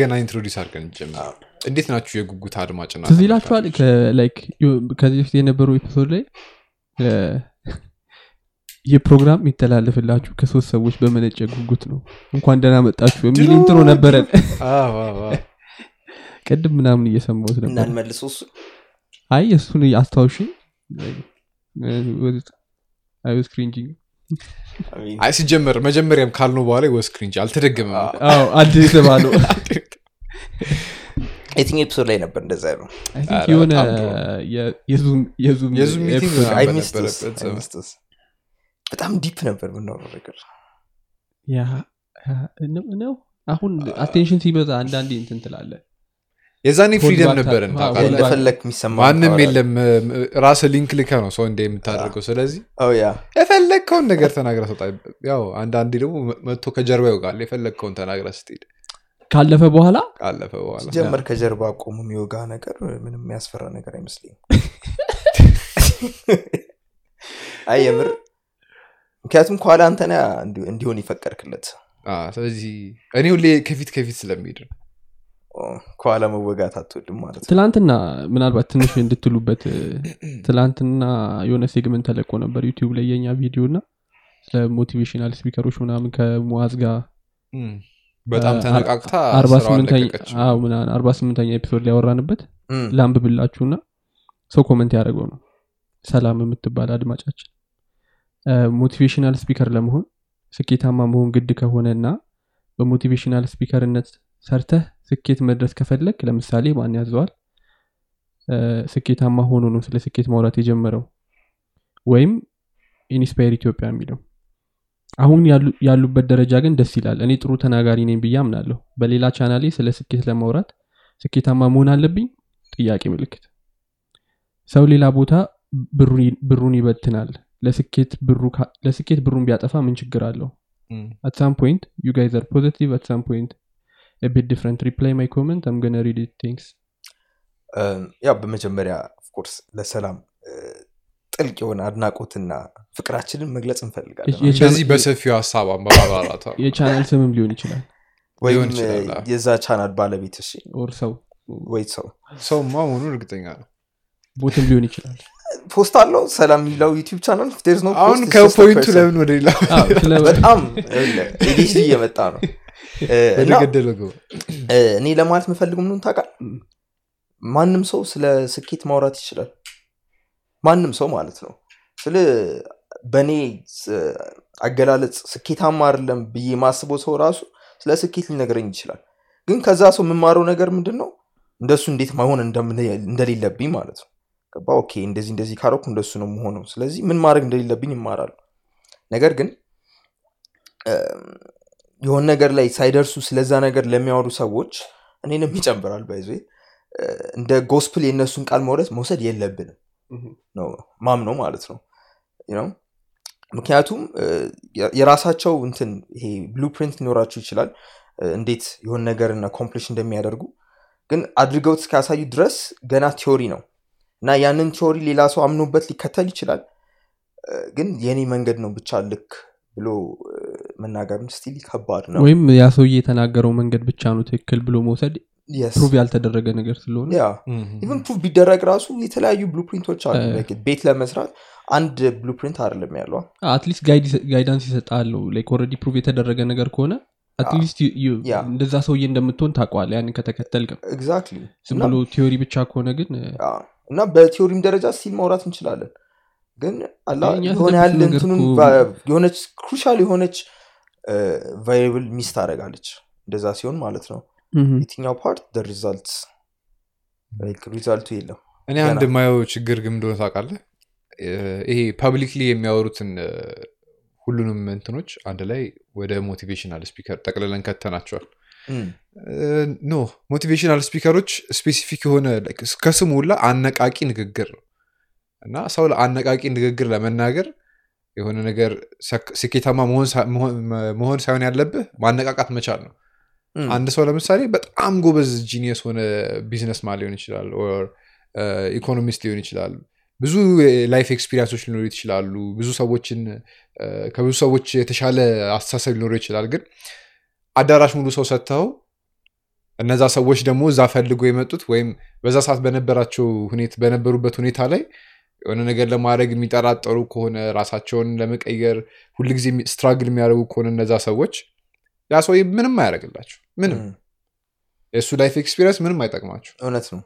ገና introduce አድርገን ጀምር እንዴት ናችሁ የጉጉት አድማጭና ትዝ ይላችኋል? ከዚህ በፊት የነበሩ episode ላይ ይህ ፕሮግራም የሚተላለፍላችሁ ከሶስት ሰዎች በመነጨ ጉጉት ነው። እንኳን ደህና መጣችሁ የሚል intro ነበረን። አዎ፣ አዎ፣ አዎ። ቅድም ምናምን እየሰማሁት ነበር። እናንመልሶ እሱ አይ እሱን አስታውሽ is cringing አይ ሲጀመር መጀመሪያም ካልነው በኋላ was cringe አልተደገመም። አዎ። አንድ የተባለው የትኛው episode ላይ ነበር እንደዛ ነው የሆነ በጣም deep ነበር ምናወራው ነገር። ነው- ነው? አሁን attention ሲበዛ አንዳንዴ እንትን ትላለ የዛኔ freedom ነበረን hold back። እንደፈለግ የሚሰማ ማንም የለም። ራስ ሊንክ ልክ ነው ሰው እንደ የምታደርገው። ስለዚህ የፈለግከውን ነገር ተናግረ ሰጣ ያው አንዳንዴ ደግሞ መጥቶ ከጀርባ ይወጋል የፈለግከውን ተናግረ ስትሄድ። ካለፈ በኋላ? ካለፈ በኋላ። ሲጀመር ከጀርባ ቆሞ የሚወጋ ነገር ምንም የሚያስፈራ ነገር አይመስለኝም። አይ የምር። ምክንያቱም ከኋላ አንተና እንዲሆን ይፈቀድክለት ስለዚህ እኔ ሁሌ ከፊት ከፊት ስለሚሄድ ነው ከኋላ መወጋት አትወድም ማለት ነው። ትላንትና ምናልባት ትንሽ እንድትሉበት ትላንትና የሆነ segment ተለቆ ነበር YouTube ላይ የኛ ቪዲዮ እና ስለ motivational speaker ኦች ምናምን ከሙዋዝ ጋር በጣም ተነቃቅታ አርባ ስምንተኛ ለቀቀች አዎ፣ ምናምን አርባ ስምንተኛ episode ላይ ያወራንበት እም፣ ላንብብላችሁና ሰው comment ያደረገው ነው። ሰላም የምትባል አድማጫችን motivational speaker ለመሆን ስኬታማ መሆን ግድ ከሆነ እና በ motivational speaker ነት ሰርተህ ስኬት መድረስ ከፈለግ ለምሳሌ ማን ያዘዋል? ስኬታማ ሆኖ ነው ስለ ስኬት ማውራት የጀመረው ወይም Inspire Ethiopia የሚለው። አሁን ያሉ- ያሉበት ደረጃ ግን ደስ ይላል። እኔ ጥሩ ተናጋሪ ነኝ ብዬ አምናለሁ። በሌላ ቻናሌ ስለ ስኬት ለማውራት ስኬታማ መሆን አለብኝ? ጥያቄ ምልክት። ሰው ሌላ ቦታ ብሩ- ብሩን ይበትናል። ለስኬት ብሩን ቢያጠፋ ምን ችግር አለው? እም፣ at some point you guys are positive. At some point a bit different. Reply my comment i'm gonna read it. Thanks. እም፣ ያው በመጀመሪያ of course ለሰላም ጥልቅ የሆነ አድናቆትና ፍቅራችንን መግለጽ እንፈልጋለን። በዚህ በሰፊው ሀሳብ በማብራራቷ የቻናል ስምም ሊሆን ይችላል። ወይም የዛ ቻናል ባለቤት እሺ? or ሰው። ወይ ሰው። ሰውማ መሆኑን እርግጠኛ ነው። ቦትም ሊሆን ይችላል። ፖስት አለው ሰላም የሚለው ዩቲዩብ ቻናል? There's no አሁን ከፖይንቱ. ለምን ወደ ሌላ በጣም ኤዲሲ እየመጣ ነው እኔ ለማለት የምፈልገው ምንም ታውቃል ማንም ሰው ስለ ስኬት ማውራት ይችላል። ማንም ሰው ማለት ነው። ስለ በእኔ አገላለጽ ስኬታማ አይደለም ብዬ ማስበው ሰው ራሱ ስለ ስኬት ሊነግረኝ ይችላል። ግን ከዛ ሰው የምማረው ነገር ምንድን ነው እንደሱ እንዴት መሆን እንደሌለብኝ ማለት ነው። ገባ? okay እንደዚህ እንደዚህ ካረኩ እንደሱ ነው መሆነው ስለዚህ ምን ማድረግ እንደሌለብኝ ይማራሉ። ነገር ግን የሆነ ነገር ላይ ሳይደርሱ ስለዛ ነገር ለሚያወሩ ሰዎች እኔንም ይጨምራል ባይዞ እንደ gospel የእነሱን ቃል መውረድ መውሰድ የለብንም ነው ማም ነው ማለት ነው? ምክንያቱም የራሳቸው እንትን ይሄ blueprint ሊኖራቸው ይችላል እንዴት የሆነ ነገርን accomplish እንደሚያደርጉ ግን አድርገውት እስካሳዩ ድረስ ገና theory ነው እና ያንን theory ሌላ ሰው አምኖበት ሊከተል ይችላል ግን የኔ መንገድ ነው ብቻ ልክ ብሎ መናገርም still ከባድ ነው። ወይም ያ ሰውዬ የተናገረው መንገድ ብቻ ነው ትክክል ብሎ መውሰድ. prove ያልተደረገ ነገር ስለሆነ ያ even proof ቢደረግ ራሱ የተለያዩ blueprint ኦች አሉ። Like ቤት ለመስራት አንድ blueprint አይደለም ያለው። at least guidance ይሰጣሉ። like already prove የተደረገ ነገር ከሆነ at least እንደዛ ሰውዬ እንደምትሆን ታውቀዋል ያንን ከተከተልክ። exactly ዝም ብሎ theory ብቻ ከሆነ ግን እ፣ እና በ theory ም ደረጃ still ማውራት እንችላለን። ግን አላ የእኛ የሆነ ቫ- የሆነች crucial የሆነች variable miss ታደረጋለች እንደዛ ሲሆን ማለት ነው። የትኛው part result result ኡ የለም። እኔ አንድ የማየው ችግር ግን እንደሆነ ታውቃለህ? እ፣ ይሄ publicly የሚያወሩትን ሁሉንም እንትኖች አንድ ላይ ወደ motivational speaker ጠቅልለን ከተናቸዋል። no motivational speaker ኦች specific የሆነ ከስሙ ሁላ አነቃቂ ንግግር ነው። እና ሰው ለአነቃቂ ንግግር ለመናገር የሆነ ነገር ስኬታማ መሆን ሳይሆን ያለብህ ማነቃቃት መቻል ነው። አንድ ሰው ለምሳሌ በጣም ጎበዝ genius ሆነ business man ሊሆን ይችላል economist ሊሆን ይችላል። ብዙ life experience ኦች ሊኖሩ ይችላሉ። ብዙ ሰዎችን ከብዙ ሰዎች የተሻለ አስተሳሰብ ሊኖረው ይችላል። ግን አዳራሽ ሙሉ ሰው ሰጥተው እነዛ ሰዎች ደግሞ እዛ ፈልጎ የመጡት ወይም በዛ ሰዓት በነበራቸው በነበሩበት ሁኔታ ላይ የሆነ ነገር ለማድረግ የሚጠራጠሩ ከሆነ ራሳቸውን ለመቀየር ሁልጊዜ struggle የሚያደርጉ ከሆነ እነዛ ሰዎች ያ ሰው ምንም አያደርግላቸው። ምንም። የእሱ life experience ምንም አይጠቅማቸው። እውነት ነው።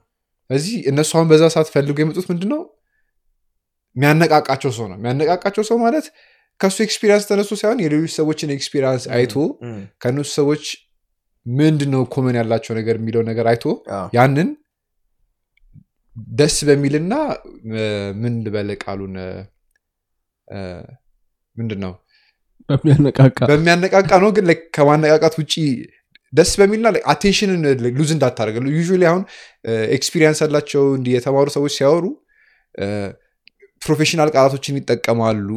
እዚህ እነሱ አሁን በዛ ሰዓት ፈልገው የመጡት ምንድን ነው የሚያነቃቃቸው ሰው ነው። የሚያነቃቃቸው ሰው ማለት ከእሱ experience ተነሱ ሳይሆን የሌሎች ሰዎችን experience አይቶ ከእነሱ ሰዎች ምንድን ነው common ያላቸው ነገር የሚለው ነገር አይቶ ያንን ደስ በሚልና ምን ልበል ቃሉን ምንድን ነው በሚያነቃቃ። ነው ግን ከማነቃቃት ውጭ ደስ በሚልና attention ን lose እንዳታደርግ። you አሁን experience ያላቸው እንዲህ የተማሩ ሰዎች ሲያወሩ professional ቃላቶችን ይጠቀማሉ።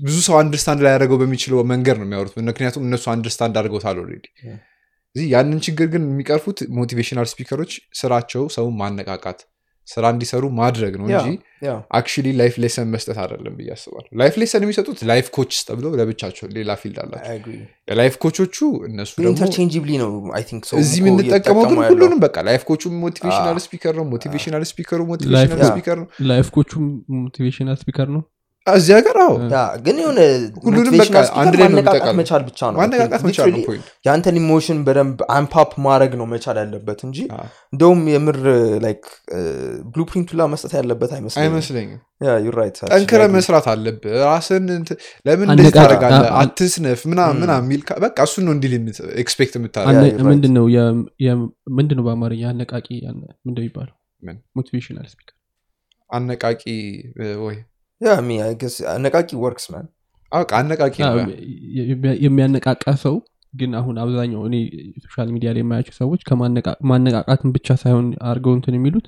ብዙ ሰው understand ላይ ያደረገው በሚችለው መንገድ ነው የሚያወሩት። ምክንያቱም እነሱ understand አድርገውታል already. እዚህ ያንን ችግር ግን የሚቀርፉት motivational speaker ኦች ስራቸው ሰውን ማነቃቃት ስራ እንዲሰሩ ማድረግ ነው እንጂ actually life lesson መስጠት አይደለም ብዬ አስባለሁ። life lesson የሚሰጡት life coach ተብለው ለብቻቸው ሌላ field አላቸው። I agree። የ life coach ኦቹ እነሱ interchangeably ነው እዚህ የምንጠቀመው ግን ሁሉንም በቃ life coach ኡ motivational speaker ነው ሞቲቬሽናል ስፒከሩ ሞቲቬሽናል Life- ስፒከር ነው። ላይፍ ኮቹ ሞቲቬሽናል ስፒከር ነው እዚህ ሀገር አዎ። እ። ያ ግን የሆነ ማነቃቃት መቻል ብቻ ነው። የአንተን emotion በደንብ amp up ማድረግ ነው መቻል ያለበት እንጂ እንደውም የምር like blueprint ኡ ላ መስጠት ያለበት አይመስለኝም። ጠንክረ. መስራት አለብህ። ራስን እንትን- ለምን እንደዚህ አ- አትስነፍ ምናምን ም። ምናምን የሚል ካ- በቃ እሱን ነው እንዲል expect Yeah, የምታደርገው። you're right. ምንድን ነው ምንድን ነው በአማርኛ አነቃቂ ምንድን የሚባለው? ምን? motivational speaker። አነቃቂ ወይ Yeah, I mean, I guess አነቃቂ works man በቃ አነቃቂ የሚያነቃቃ ሰው ግን አሁን አብዛኛው እኔ social media ላይ የማያቸው ሰዎች ከማነቃቃትን ብቻ ሳይሆን አድርገው እንትን የሚሉት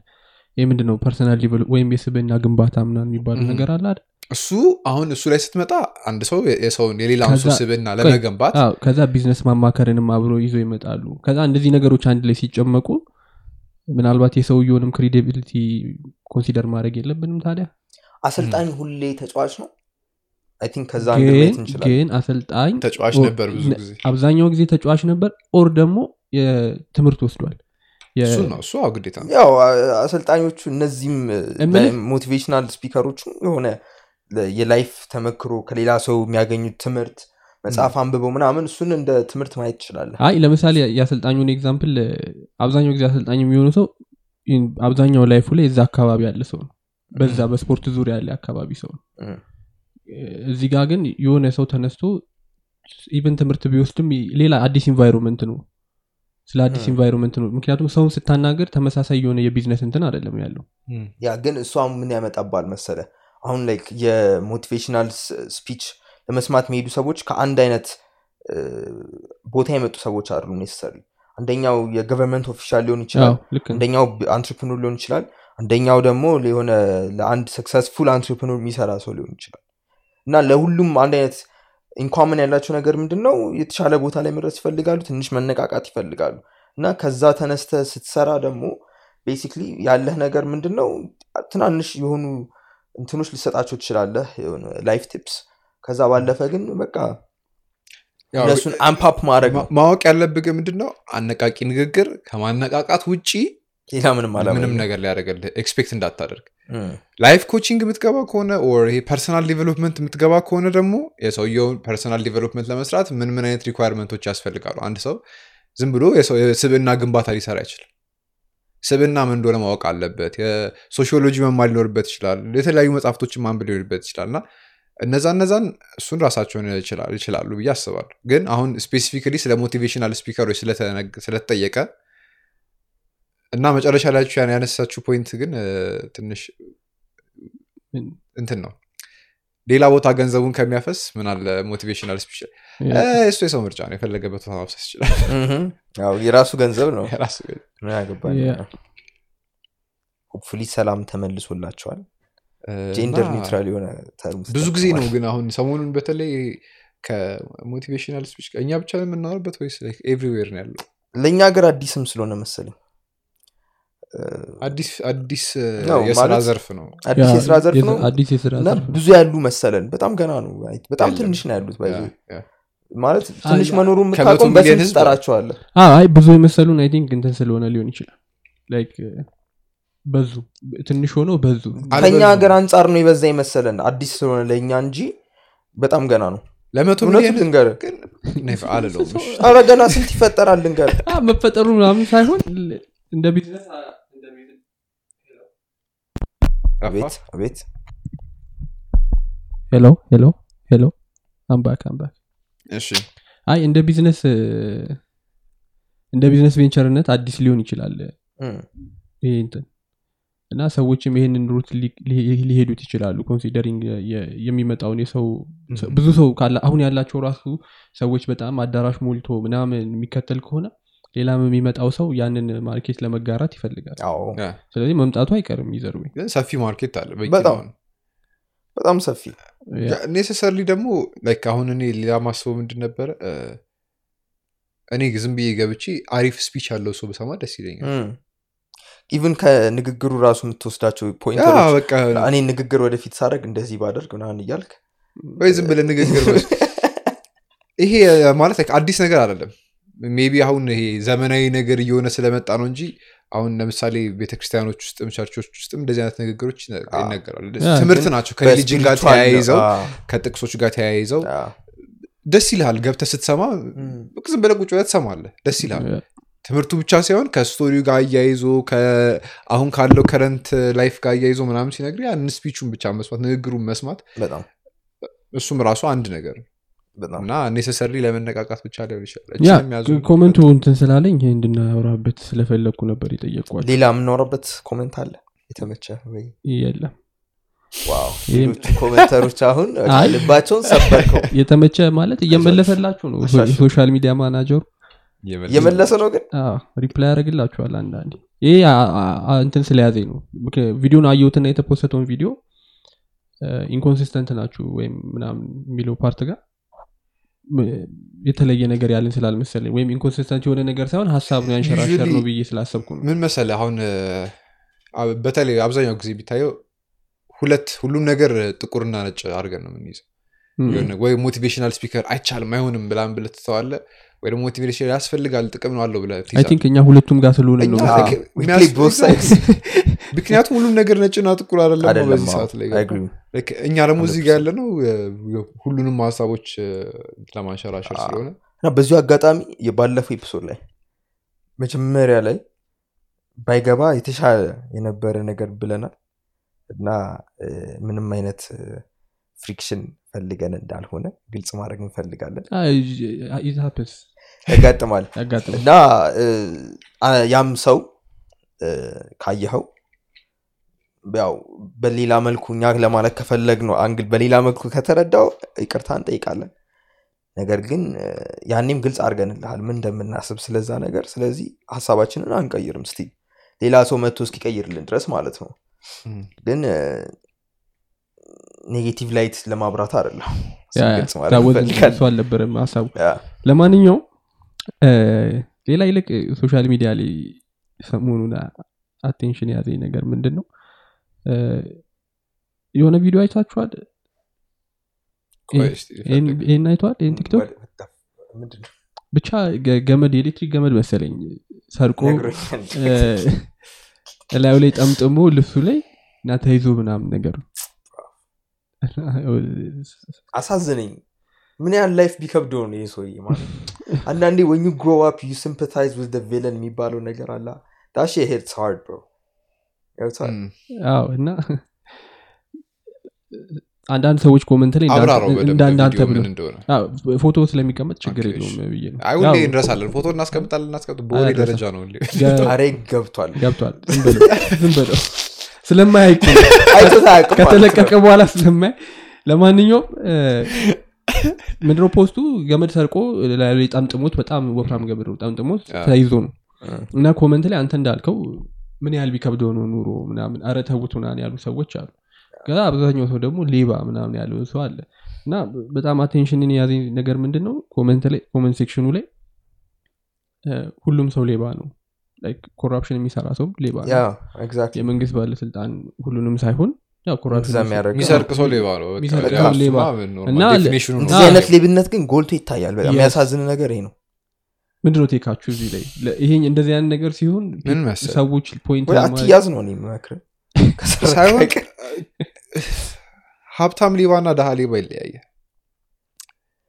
ምንድን ነው personal level ወይም የስብና ግንባታ ምናምን የሚባለው. ነገር አለ አይደል? እሱ አሁን እሱ ላይ ስትመጣ አንድ ሰው የሰውን የሌላውን ሰው ስብና ለመገንባት አዎ፣ ከዛ ቢዝነስ ማማከርንም አብሮ ይዞ ይመጣሉ ከዛ እንደዚህ ነገሮች አንድ ላይ ሲጨመቁ ምናልባት የሰውየውንም credibility consider ማድረግ የለብንም ታዲያ አሰልጣኝ ሁሌ ተጫዋች ነው? I think ከዛ ግን እንችላለን። ግን አሰልጣኝ ተጫዋች ነበር ብዙ ጊዜ። አብዛኛው ጊዜ ተጫዋች ነበር or ደግሞ የትምህርት ወስዷል። እሱ ነው እሱ አዎ ግዴታ ነው። ያው አሰልጣኞቹ እነዚህም motivational speaker ኦቹ የሆነ የ life ተመክሮ ከሌላ ሰው የሚያገኙት ትምህርት መጽሐፍ አንብበው ምናምን እሱን እንደ ትምህርት ማየት ትችላለህ። አይ ለምሳሌ የአሰልጣኙን example አብዛኛው ጊዜ አሰልጣኝ የሚሆኑ ሰው አብዛኛው life ኡ ላይ እዛ አካባቢ ያለ ሰው ነው በዛ በስፖርት ዙሪያ ያለ አካባቢ ሰው ነው። እዚህ ጋር ግን የሆነ ሰው ተነስቶ even ትምህርት ቢወስድም ሌላ አዲስ environment ነው። ስለ አዲስ environment ነው። ምክንያቱም ሰውን ስታናገር ተመሳሳይ የሆነ የቢዝነስ እንትን አይደለም ያለው። ያ ግን እሷ ምን ያመጣብሃል መሰለ አሁን like የ motivational speech ለመስማት የሚሄዱ ሰዎች ከአንድ አይነት ቦታ የመጡ ሰዎች አሉ necessary አንደኛው የ government official ሊሆን ይችላል። አዎ፣ ልክ ነው። አንደኛው entrepreneur ሊሆን ይችላል አንደኛው ደግሞ የሆነ ለአንድ successful entrepreneur የሚሰራ ሰው ሊሆን ይችላል። እና ለሁሉም አንድ አይነት in common ያላቸው ነገር ምንድን ነው የተሻለ ቦታ ላይ መድረስ ይፈልጋሉ ትንሽ መነቃቃት ይፈልጋሉ። እና ከዛ ተነስተ ስትሰራ ደግሞ basically ያለህ ነገር ምንድን ነው ትናንሽ የሆኑ እንትኖች ልሰጣቸው ትችላለህ life tips ከዛ ባለፈ ግን በቃ እነሱን amp up ማድረግ ነው። ማወቅ ያለብህ ምንድን ነው አነቃቂ ንግግር ከማነቃቃት ውጪ ሌላ ምንም ምንም ነገር ሊያደርግልህ expect እንዳታደርግ። life coaching የምትገባ ከሆነ or ይሄ personal development የምትገባ ከሆነ ደግሞ የሰውየውን personal development ለመስራት ምን ምን አይነት requirement ኦች ያስፈልጋሉ? አንድ ሰው ዝም ብሎ የስብዕና ግንባታ ሊሰራ ይችላል ስብዕና ምን እንደሆነ ማወቅ አለበት። የሶሺዮሎጂ መማር ሊኖርበት ይችላል። የተለያዩ መጽሐፍቶችን ማንበብ ሊኖርበት ይችላል። እና እነዛ እነዛን እሱን ራሳቸውን ይችላሉ ብዬ አስባለሁ። ግን አሁን specifically ስለ motivational speaker ኦች ስለተጠየቀ እና መጨረሻ ላይ ያን ያነሳችው point ግን ትንሽ? እንትን ነው። ሌላ ቦታ ገንዘቡን ከሚያፈስ ምን አለ? motivational speech እሱ የሰው ምርጫ ነው። የፈለገበት ቦታ ማፍሰስ ይችላል። የራሱ ገንዘብ ነው። hopefully ሰላም ተመልሶላቸዋል። gender neutral የሆነ ብዙ ጊዜ ነው ግን አሁን ሰሞኑን በተለይ ከ motivational speech እኛ ብቻ ነው የምናወርበት ወይስ everywhere ነው ያለው? ለእኛ ሀገር አዲስም ስለሆነ መሰለኝ አዲስ የስራ ዘርፍ ነው። አዲስ የስራ ዘርፍ ነው። አዲስ የስራ እና ብዙ ያሉ መሰለን። በጣም ገና ነው። በጣም ትንሽ ነው ያሉት ማለት ትንሽ መኖሩ ህዝብ ትጠራቸዋለህ አዎ፣ አይ ብዙ የመሰሉን I think እንትን ስለሆነ ሊሆን ይችላል። like በዙ ትንሽ ሆነው በዙ። ከኛ ሀገር አንጻር ነው የበዛ ይመሰለን አዲስ ስለሆነ ለእኛ እንጂ በጣም ገና ነው። ለመቶ ሚሊዮን ገና ስንት ይፈጠራል ልንገርህ። አ፣ መፈጠሩ ምናምን ሳይሆን እንደ ቢዝነስ? አቤት አቤት hello hello hello I'm back I'm back እሺ። አይ እንደ ቢዝነስ እንደ business venture ነት አዲስ ሊሆን ይችላል። ይሄ እንትን እና ሰዎችም ይሄንን route ሊሄዱት ይችላሉ። considering የሚመጣውን የሰው ብዙ ሰው ካለ አሁን ያላቸው ራሱ ሰዎች በጣም አዳራሽ ሞልቶ ምናምን የሚከተል ከሆነ ሌላም የሚመጣው ሰው ያንን market ለመጋራት ይፈልጋል። ስለዚህ መምጣቱ አይቀርም ይዘሩ ግን ሰፊ market አለ በጣም። በጣም ሰፊ። necessarily ደግሞ like አሁን እኔ ሌላ ማስበው ምንድን ነበረ? እኔ ዝም ብዬ ገብቼ አሪፍ speech ያለው ሰው በሰማ ደስ ይለኛል። even ከንግግሩ ራሱ የምትወስዳቸው እኔ ንግግር ወደፊት ሳደርግ እንደዚህ ባደርግ ምናምን እያልክ ወይ ዝም ብለህ ንግግር ይሄ ማለት አዲስ ነገር አይደለም maybe አሁን ይሄ ዘመናዊ ነገር እየሆነ ስለመጣ ነው እንጂ አሁን ለምሳሌ ቤተክርስቲያኖች ውስጥም ቸርቾች ውስጥም እንደዚህ አይነት ንግግሮች ይነገራሉ። ትምህርት ናቸው ከ religion ጋር ተያይዘው ከጥቅሶች ጋር ተያይዘው ደስ ይልሃል ገብተህ ስትሰማ ዝም ብለህ ቁጭ ትሰማለህ። ደስ ይልሃል። ትምህርቱ ብቻ ሳይሆን ከ story ው ጋር አያይዞ አሁን ካለው current life ጋር አያይዞ ምናምን ሲነግር ያን speech ኡን ብቻ መስማት ንግግሩን መስማት እሱም ራሱ አንድ ነገር ነው እና necessarily ለመነቃቃት ብቻ ሊሆን ይችላል። comment ኡ እንትን ስላለኝ ይሄ እንድናወራበት ስለፈለግኩ ነበር የጠየኩህ ሌላ የምናወራበት comment አለ? የተመቸ ወይ? የለም። commenterኦች አሁን ልባቸውን ሰበርከው። የተመቸ ማለት እየመለሰላችሁ ነው። የ social media manager ኡ? እየመለሰ ነው ግን? reply ያደርግላችኋል አንዳንዴ። አ- እንትን ስለያዘኝ ነው። ቪዲዮውን አየሁትና የተፖሰተውን ቪዲዮ inconsistent ናችሁ ወይም ምናምን የሚለው part ጋር የተለየ ነገር ያለን ስላልመሰለኝ ወይም inconsistent የሆነ ነገር ሳይሆን ሀሳብ ነው ያንሸራሸር ነው ብዬ ስላሰብኩ ነው። ምን መሰለ አሁን በተለይ አብዛኛው ጊዜ ቢታየው ሁለት ሁሉም ነገር ጥቁርና ነጭ አድርገን ነው የምንይዘው። ወይ motivational speaker አይቻልም አይሆንም ብላን ብለህ ትተዋለህ ወይ ደግሞ motivation ያስፈልጋል ጥቅም ነው አለው ብለህ እኛ ሁለቱም ጋር ስለሆነ ነው ምክንያቱም ሁሉም ነገር ነጭና ጥቁር አይደለም በዚህ ሰዓት ላይ እኛ ደግሞ እዚህ ጋር ያለ ነው ሁሉንም ሀሳቦች ለማንሸራሸር ስለሆነ እና በዚሁ አጋጣሚ የባለፈው episode ላይ መጀመሪያ ላይ ባይገባ የተሻለ የነበረ ነገር ብለናል እና ምንም አይነት friction ፈልገን እንዳልሆነ ግልጽ ማድረግ እንፈልጋለን ያጋጥማል። እና ያም ሰው ካየኸው ያው በሌላ መልኩ እኛ ለማለት ከፈለግ ነው angle በሌላ መልኩ ከተረዳው ይቅርታ እንጠይቃለን። ነገር ግን ያኔም ግልጽ አድርገንልሃል ምን እንደምናስብ ስለዛ ነገር። ስለዚህ ሀሳባችንን አንቀይርም እስቲ ሌላ ሰው መጥቶ እስኪቀይርልን ድረስ ማለት ነው። ግን negative light ለማብራት አይደለም። አልነበረም ሀሳቡ። ለማንኛውም ሌላ ይልቅ social media ላይ ሰሞኑን attention የያዘኝ ነገር ምንድን ነው የሆነ ቪዲዮ አይታችኋል? ይህን አይተዋል? ይህን ቲክቶክ? ብቻ ገመድ የኤሌክትሪክ ገመድ መሰለኝ ሰርቆ እላዩ ላይ ጠምጥሞ ልብሱ ላይ እና ተይዞ ምናምን ነገር ነው አሳዘነኝ ምን ያህል ላይፍ ቢከብደው ነው ይህ ሰውዬ ማለት አንዳንዴ ወኙ ግሮ አፕ ዩ ሲምፐታይዝ ዊዝ ቪለን የሚባለው ነገር አለ። ዳሽ ሄድስ ሃርድ ብሮ እና አንዳንድ ሰዎች ኮመንት ላይ አዎ፣ ፎቶ ስለሚቀመጥ ችግር የለውም ብዬ ነው። አይ ሁሌ ያው፣ እንረሳለን ፎቶ እናስቀምጣለን እናስቀምጥ በወሬ ደረጃ ነው አሬ ገብቷል። ገብቷል። ዝም በለው ዝም በለው። ስለማያይ እኮ ነው። አይቶት አያውቅም ማለት ከተለቀቀ በኋላ ስለማያይ ለማንኛውም ምንድነው post ኡ? ገመድ ሰርቆ ላይ ጠምጥሞት በጣም ወፍራም ገመድ ነው ጠምጥሞት ተይዞ ነው። እና comment ላይ አንተ እንዳልከው ምን ያህል ቢከብደው ነው ኑሮ ምናምን ኧረ ተውት ምናምን ያሉ ሰዎች አሉ። ከዛ አብዛኛው ሰው ደግሞ ሌባ ምናምን ያለው ሰው አለ። እና በጣም አቴንሽንን የያዘኝ ነገር ምንድን ነው comment section ኡ ላይ ሁሉም ሰው ሌባ ነው። corruption የሚሰራ ሰው ሌባ ነው። የመንግስት ባለስልጣን ሁሉንም ሳይሆን የሚሰርቅ ሰው ሌባ ነው እና አይነት ሌብነት ግን ጎልቶ ይታያል በጣም. የሚያሳዝን ነገር ይሄ ነው። ምንድነው take ኣችሁ እዚህ ላይ? ይሄ እንደዚህ አይነት ነገር ሲሆን? ሰዎች point አትያዝ ነው ሳይሆን ሀብታም ሌባ እና ድሃ ሌባ ይለያያል።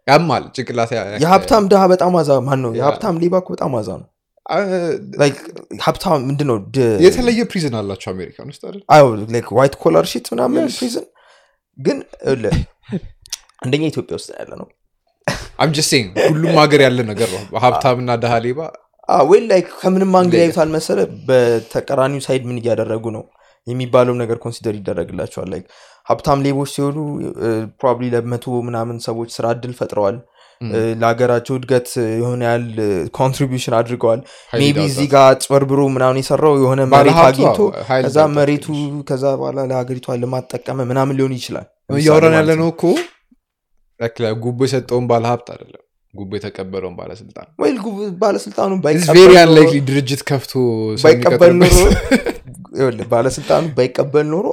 ያማል ጭንቅላት የሀብታም ድሃ በጣም አዛ ማን ነው የሀብታም ሌባ እኮ በጣም አዛ ነው ሀብታም ምንድነው? ድ- የተለየ prison አላቸው አሜሪካን ውስጥ አይደል? white collar shit ምናምን. prison። ግን አንደኛ ኢትዮጵያ ውስጥ ያለ ነው I'm just saying ሁሉም ሀገር ያለ ነገር ነው። ሀብታምና ድሃ ሌባ። ወይ ላይ ከምንም angle ያዩታል መሰለ በተቃራኒው side ምን እያደረጉ ነው? የሚባለው ነገር consider ይደረግላቸዋል። ሀብታም ሌቦች ሲሆኑ probably ለመቶ ምናምን ሰዎች ስራ እድል ፈጥረዋል ለሀገራቸው እድገት የሆነ ያህል contribution አድርገዋል። maybe እዚህ ጋር አጭበርብሮ ምናምን የሰራው የሆነ መሬት አግኝቶ ከዛ መሬቱ ከዛ በኋላ ለሀገሪቷ ልማት ጠቀመ ምናምን ሊሆን ይችላል። እያወራን ያለ ነው። እኮ ጉቦ የሰጠውን ባለሀብት አይደለም ጉቦ የተቀበለውን ባለስልጣን ወይ ባለስልጣኑ ድርጅት ከፍቶ ባይቀበል ኖሮ ባለስልጣኑ ባይቀበል ኖሮ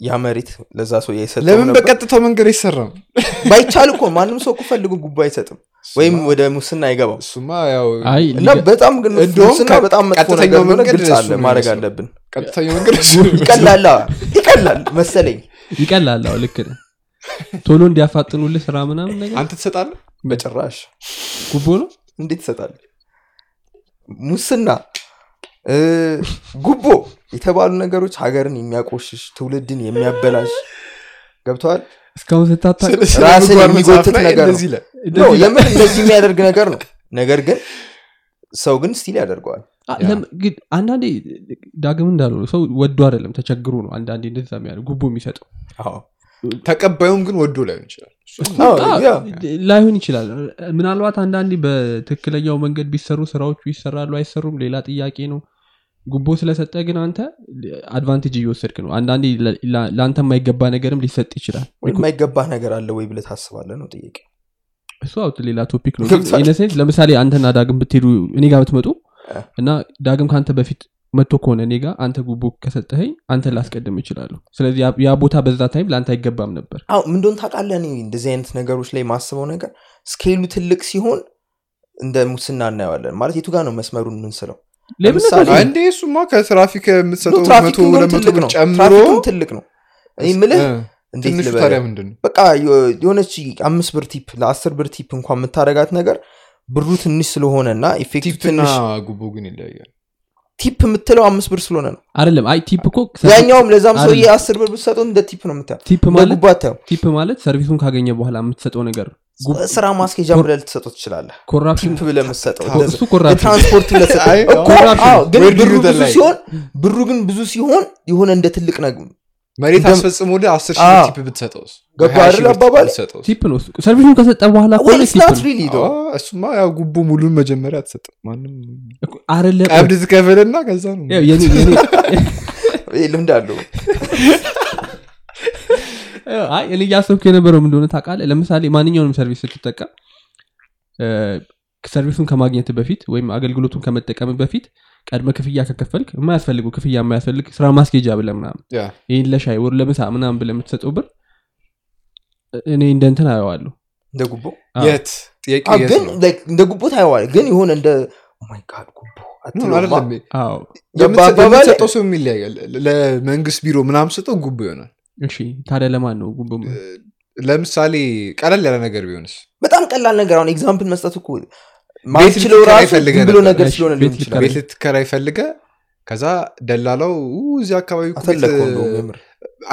ያ መሬት ለዛ ሰው የሰጠው ለምን ነበር። በቀጥታው መንገድ አይሰራም? ባይቻል እኮ ማንም ሰው እኮ ፈልጎ ጉቦ አይሰጥም ወይም ወደ ሙስና አይገባም። እሱማ ያው አይ እና በጣም ግን ሙስና በጣም መጥፎ ነገር መንገድ ግልጽ አለ ማድረግ አለብን። ቀጥተኛው መንገድ ይቀላል አዎ፣ ይቀላል መሰለኝ። ይቀላል አዎ ልክ ነህ ቶሎ እንዲያፋጥኑልህ ስራ ምናምን ነገር? አንተ ትሰጣለህ? በጭራሽ። ጉቦ ነው? እንዴት ይሰጣል ሙስና ጉቦ የተባሉ ነገሮች ሀገርን የሚያቆሽሽ ትውልድን የሚያበላሽ ገብተዋል? እስካሁን ስታታ ስለ- ስለ ራስን ምግባር የሚጎትት ነገር ነው። እንደዚህ የምን የሚያደርግ ነገር ነው? ነገር ግን ሰው ግን still ያደርገዋል። አንዳንዴ ዳግም እንዳለው ነው ሰው ወዶ አይደለም ተቸግሮ ነው አንዳንዴ እንደዛ የሚያደርግ ጉቦ የሚሰጠው። አዎ ተቀባዩም ግን ወዶ ላይሆን ይችላል። ላይሆን ይችላል። ምናልባት አንዳንዴ በትክክለኛው መንገድ ቢሰሩ ስራዎቹ ይሰራሉ አይሰሩም ሌላ ጥያቄ ነው ጉቦ ስለሰጠ ግን አንተ advantage እየወሰድክ ነው። አንዳንዴ ለአንተ የማይገባ ነገርም ሊሰጥ ይችላል። ወይ የማይገባህ ነገር አለ ወይ ብለህ ታስባለህ ነው ጥያቄ? እሱ ሌላ topic ነው? in a sense ለምሳሌ አንተና ዳግም ብትሄዱ እኔ ጋር ብትመጡ እና ዳግም ከአንተ በፊት መጥቶ ከሆነ እኔ ጋር አንተ ጉቦ ከሰጠኸኝ አንተ ላስቀድም እችላለሁ። ስለዚህ ያ- ቦታ በዛ time ለአንተ አይገባም ነበር። አዎ ምን እንደሆነ ታውቃለህ? እኔ እንደዚህ አይነት ነገሮች ላይ ማስበው ነገር scale ኡ ትልቅ ሲሆን እንደ ሙስና እናየዋለን። ማለት የቱ ጋር ነው መስመሩን የምንስለው? ሌብነት ለምሳሌ- እሱማ ከትራፊክ የምትሰጠው መቶ ብር ጨምሮ ትልቅ ነው። ምልህ ትንሹ ልበልህ? ታዲያ ምንድን ነው? በቃ የሆነች አምስት ብር tip ለአስር ብር tip እንኳን የምታደረጋት ነገር ብሩ ትንሽ ስለሆነ እና effective ትንሽ ጉቦ ግን ይለያያል tip የምትለው አምስት ብር ስለሆነ ነው። አይደለም አይ tip እኮ ያኛውም ለዛም ሰውዬ አስር ብር ብትሰጠው እንደ tip ነው የምታየው tip ማለት service ኡን ካገኘ በኋላ የምትሰጠው ነገር ስራ ማስኬጃ ብለህ ልትሰጠው ትችላለህ። corruption tip ብለህ የምትሰጠው ኮ- እሱ corruption የትራንስፖርት ብለህ ግን ብሩ you ብዙ like? ሲሆን ብሩ ግን ብዙ ሲሆን የሆነ እንደ ትልቅ ነገር መሬት አስፈጽሞልህ አስር ሺህ tip ብትሰጠውስ? tip ነው እሱ። service ኡን ከሰጠ በኋላ አዎ፣ እሱማ ያው ጉቦ ሙሉን መጀመሪያ አትሰጥም። ማንም እኮ አይደለም ቀብድ ትከፍልና ከዛ ነው ልምድ አለው። አይ እኔ እያሰብኩ የነበረው ምን እንደሆነ ታውቃለህ? ለምሳሌ ማንኛውንም service ስትጠቀም service ኡን ከማግኘት በፊት ወይም አገልግሎቱን ከመጠቀም በፊት ቀድመ ክፍያ ከከፈልክ የማያስፈልጉ ክፍያ የማያስፈልግ ስራ ማስኬጃ ብለ ምናምን ይህን ለሻይ ወር ለምሳ ምናምን ብለ የምትሰጠው ብር እኔ እንደ እንትን አየዋለሁ። እንደ ጉቦ? የት? ግን እንደ ጉቦ ታየዋል ግን የሆነ እንደ my God ጉቦ? የምትሰጠው ሰው የሚለያያል ለመንግስት ቢሮ ምናምን ስጠው ጉቦ ይሆናል። እሺ ታዲያ ለማን ነው ጉቦ ለምሳሌ ቀለል ያለ ነገር ቢሆንስ? በጣም ቀላል ነገር አሁን example መስጠት እኮ ቤት ልትከራይ ራሱ ብሎ ነገር ስለሆነ ቤት ሊሆን ይችላል። ቤት ልትከራይ ፈልገ ከዛ ደላላው እዚህ አካባቢ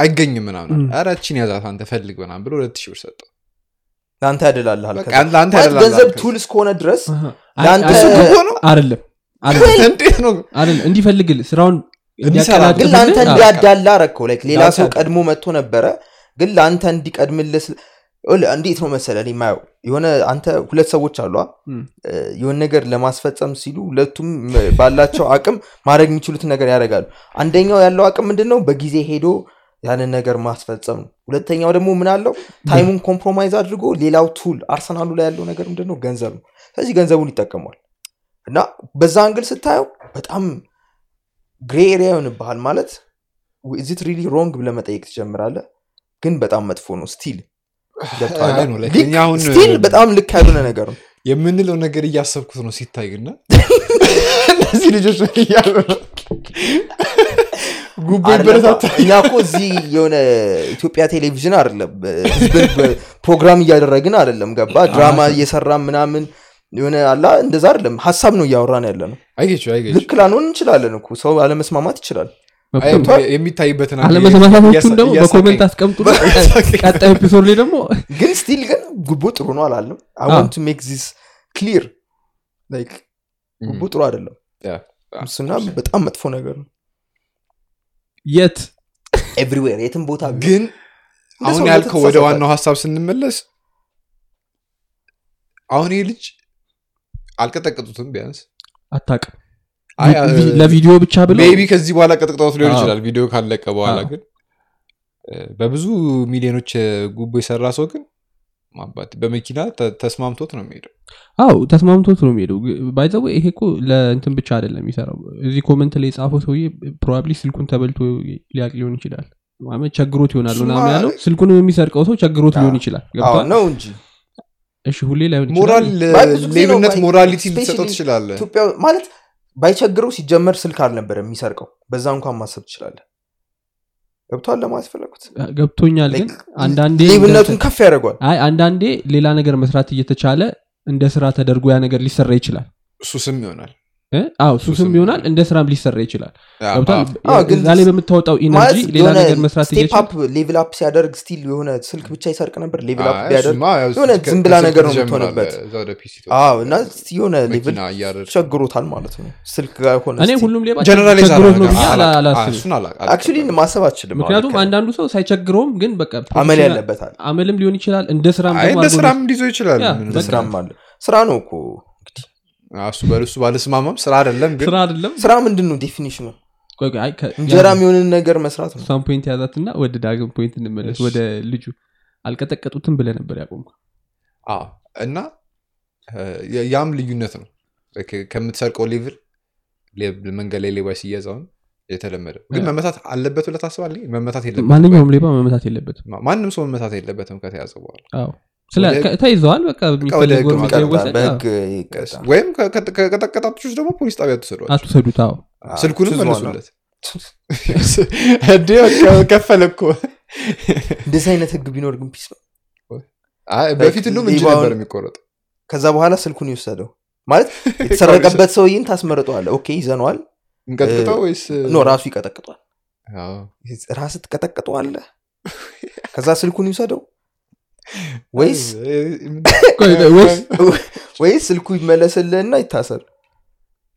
አይገኝም ምናምን እቺን ያዛት አንተ ፈልግ ምናምን ብሎ ሁለት ሺህ ብር ሰጠው። ለአንተ ያደላልሃል ገንዘብ tool እስከሆነ ድረስ አይደለም እንዴት ነው? አይደለም እንዲፈልግል ስራውን እንዲሰራ ግን ለአንተ እንዲያዳላ ረከው like ሌላ ሰው ቀድሞ መጥቶ ነበረ። ግን ለአንተ እንዲቀድምልህ እንዴት ነው መሰለ እኔ የማየው የሆነ አንተ ሁለት ሰዎች አሉ አ? እም፣ እ፣ የሆነ ነገር ለማስፈጸም ሲሉ ሁለቱም ባላቸው አቅም ማድረግ የሚችሉትን ነገር ያደርጋሉ። አንደኛው ያለው አቅም ምንድን ነው በጊዜ ሄዶ ያንን ነገር ማስፈጸም ነው። ሁለተኛው ደግሞ ምን አለው? time ኡን compromise አድርጎ ሌላው tool arsenal ኡ ላይ ያለው ነገር ምንድን ነው ገንዘብ ነው። ስለዚህ ገንዘቡን ይጠቀሟል እና በዛ angle ስታየው በጣም gray area ይሆንብሃል ማለት is it really wrong ብለህ መጠየቅ ትጀምራለህ? ግን በጣም መጥፎ ነው still still በጣም ልክ ያልሆነ ነገር ነው። የምንለው ነገር እያሰብኩት ነው ሲታይ ግና እነዚህ ልጆች እያሉ ጉቦ ይበረታታ እኛ እኮ እዚህ የሆነ ኢትዮጵያ ቴሌቪዥን አይደለም። ፕሮግራም እያደረግን አይደለም። ገባ? ድራማ እየሰራ ምናምን የሆነ አላ እንደዛ አይደለም። ሀሳብ ነው እያወራን ያለ ነው ልክ ላንሆን እንችላለን እኮ። ሰው አለመስማማት ይችላል የሚታይበትን አለመስማማቶቹን ደግሞ በ comment አስቀምጡ ቀጣይ episode ላይ ደግሞ ግን still ግን ጉቦ ጥሩ ነው አላለም አዎ። I want make this clear ጉቦ ጥሩ አይደለም. Yeah. ሙስና በጣም መጥፎ ነገር ነው። የት? everywhere የትም ቦታ ግን አሁን ያልከው ወደ ዋናው ሀሳብ ስንመለስ አሁን ይህ ልጅ አልቀጠቀጡትም ቢያንስ? አታቅም ለቪዲዮ ብቻ ብለው? maybe ከዚህ በኋላ ቀጥቅጠውት ሊሆን ይችላል። ቪዲዮ ካለቀ በኋላ ግን በብዙ ሚሊዮኖች ጉቦ የሰራ ሰው ግን ማባት በመኪና ተስማምቶት ነው የሚሄደው። አው ተስማምቶት ነው የሚሄደው። ባይዘው ይሄ እኮ ለእንትን ብቻ አይደለም የሚሰራው። እዚህ comment ላይ የጻፈው ሰውዬ probably ስልኩን ተበልቶ ሊያቅ ሊሆን ይችላል። ቸግሮት ይሆናል ምናምን ያለው ስልኩንም የሚሰርቀው ሰው ቸግሮት ሊሆን ይችላል። ገብቷል? ነው እንጂ። እሺ ሁሌ ላይሆን ሞራል ይችላል ነው ሌብነት morality ልትሰጠው ትችላለህ። ማለት ባይቸግረው ሲጀመር ስልክ አልነበረ የሚሰርቀው። በዛ እንኳን ማሰብ ትችላለህ። ገብቷል ለማለት ፈለጉት ገብቶኛል ግን አንዳንዴ ሌብነቱን ከፍ ያደርጓል አይ አንዳንዴ ሌላ ነገር መስራት እየተቻለ እንደ ስራ ተደርጎ ያ ነገር ሊሰራ ይችላል። ሱስም ይሆናል? አዎ ሱስም ይሆናል እንደ ስራም ሊሰራ ይችላል። እዛ ላይ በምታወጣው energy ሌላ ነገር መስራት step level up ሲያደርግ still የሆነ ስልክ ብቻ ይሰርቅ ነበር። level up ቢያደርግ የሆነ ከ- ዝም ብላ ከስልክ ነገር ነው የምትሆንበት። እና የሆነ level ቸግሮታል ማለት ነው። ስልክ ጋር ሆነ እኔ ሁሉም ሌባ ቸግሮት ነው ብዬ አላስብም። ማሰብ አችልም ምክንያቱም አንዳንዱ ሰው ሳይቸግረውም ግን በቃ አመል ያለበታል። አመልም ሊሆን ይችላል እንደ ስራም ደግሞ ስራም ይችላል። አለ። ስራ ነው እኮ እሱ በእሱ ባለስማማም ስራ አይደለም ግን ስራ አይደለም። ስራ ምንድን ነው definition ኡ እንጀራ የሚሆንን ነገር መስራት ነው። እሷን point ያዛትና ወደ ዳግም point እንመለስ ወደ ልጁ። አልቀጠቀጡትም ብለ ነበር አዎ እና ያም ልዩነት ነው። ከምትሰርቀው level መንገድ ላይ ሌባ ሲያዛውን የተለመደ ግን መመታት አለበት ብለህ ታስባለህ? መመታት ማንኛውም ሌባ መመታት የለበትም። ማንም ሰው መመታት የለበትም ከተያዘ በኋላ ተይዘዋል? ወይም ከ- ከ- ከቀጠቀጣችሁ ደግሞ ፖሊስ ጣቢያ አዎ። አዎ፣ ስልኩንም መልሱለት። እንዴ ከፈለ እኮ። እንደዚህ አይነት ህግ ቢኖር ግን peace ነው። አይ፣ በፊት እንደውም እጅ ነበር የሚቆረጥ ከዛ በኋላ ስልኩን ይወሰደው። ማለት የተሰረቀበት ሰውዬን ታስመርጠዋለ okay ይዘነዋል። እንቀጥቅጠው ወይስ? no ራሱ ይቀጠቅጧል ራስ ትቀጠቅጠዋለ ከዛ ስልኩን ይውሰደው ወይስ ስልኩ ይመለስልህና ይታሰር?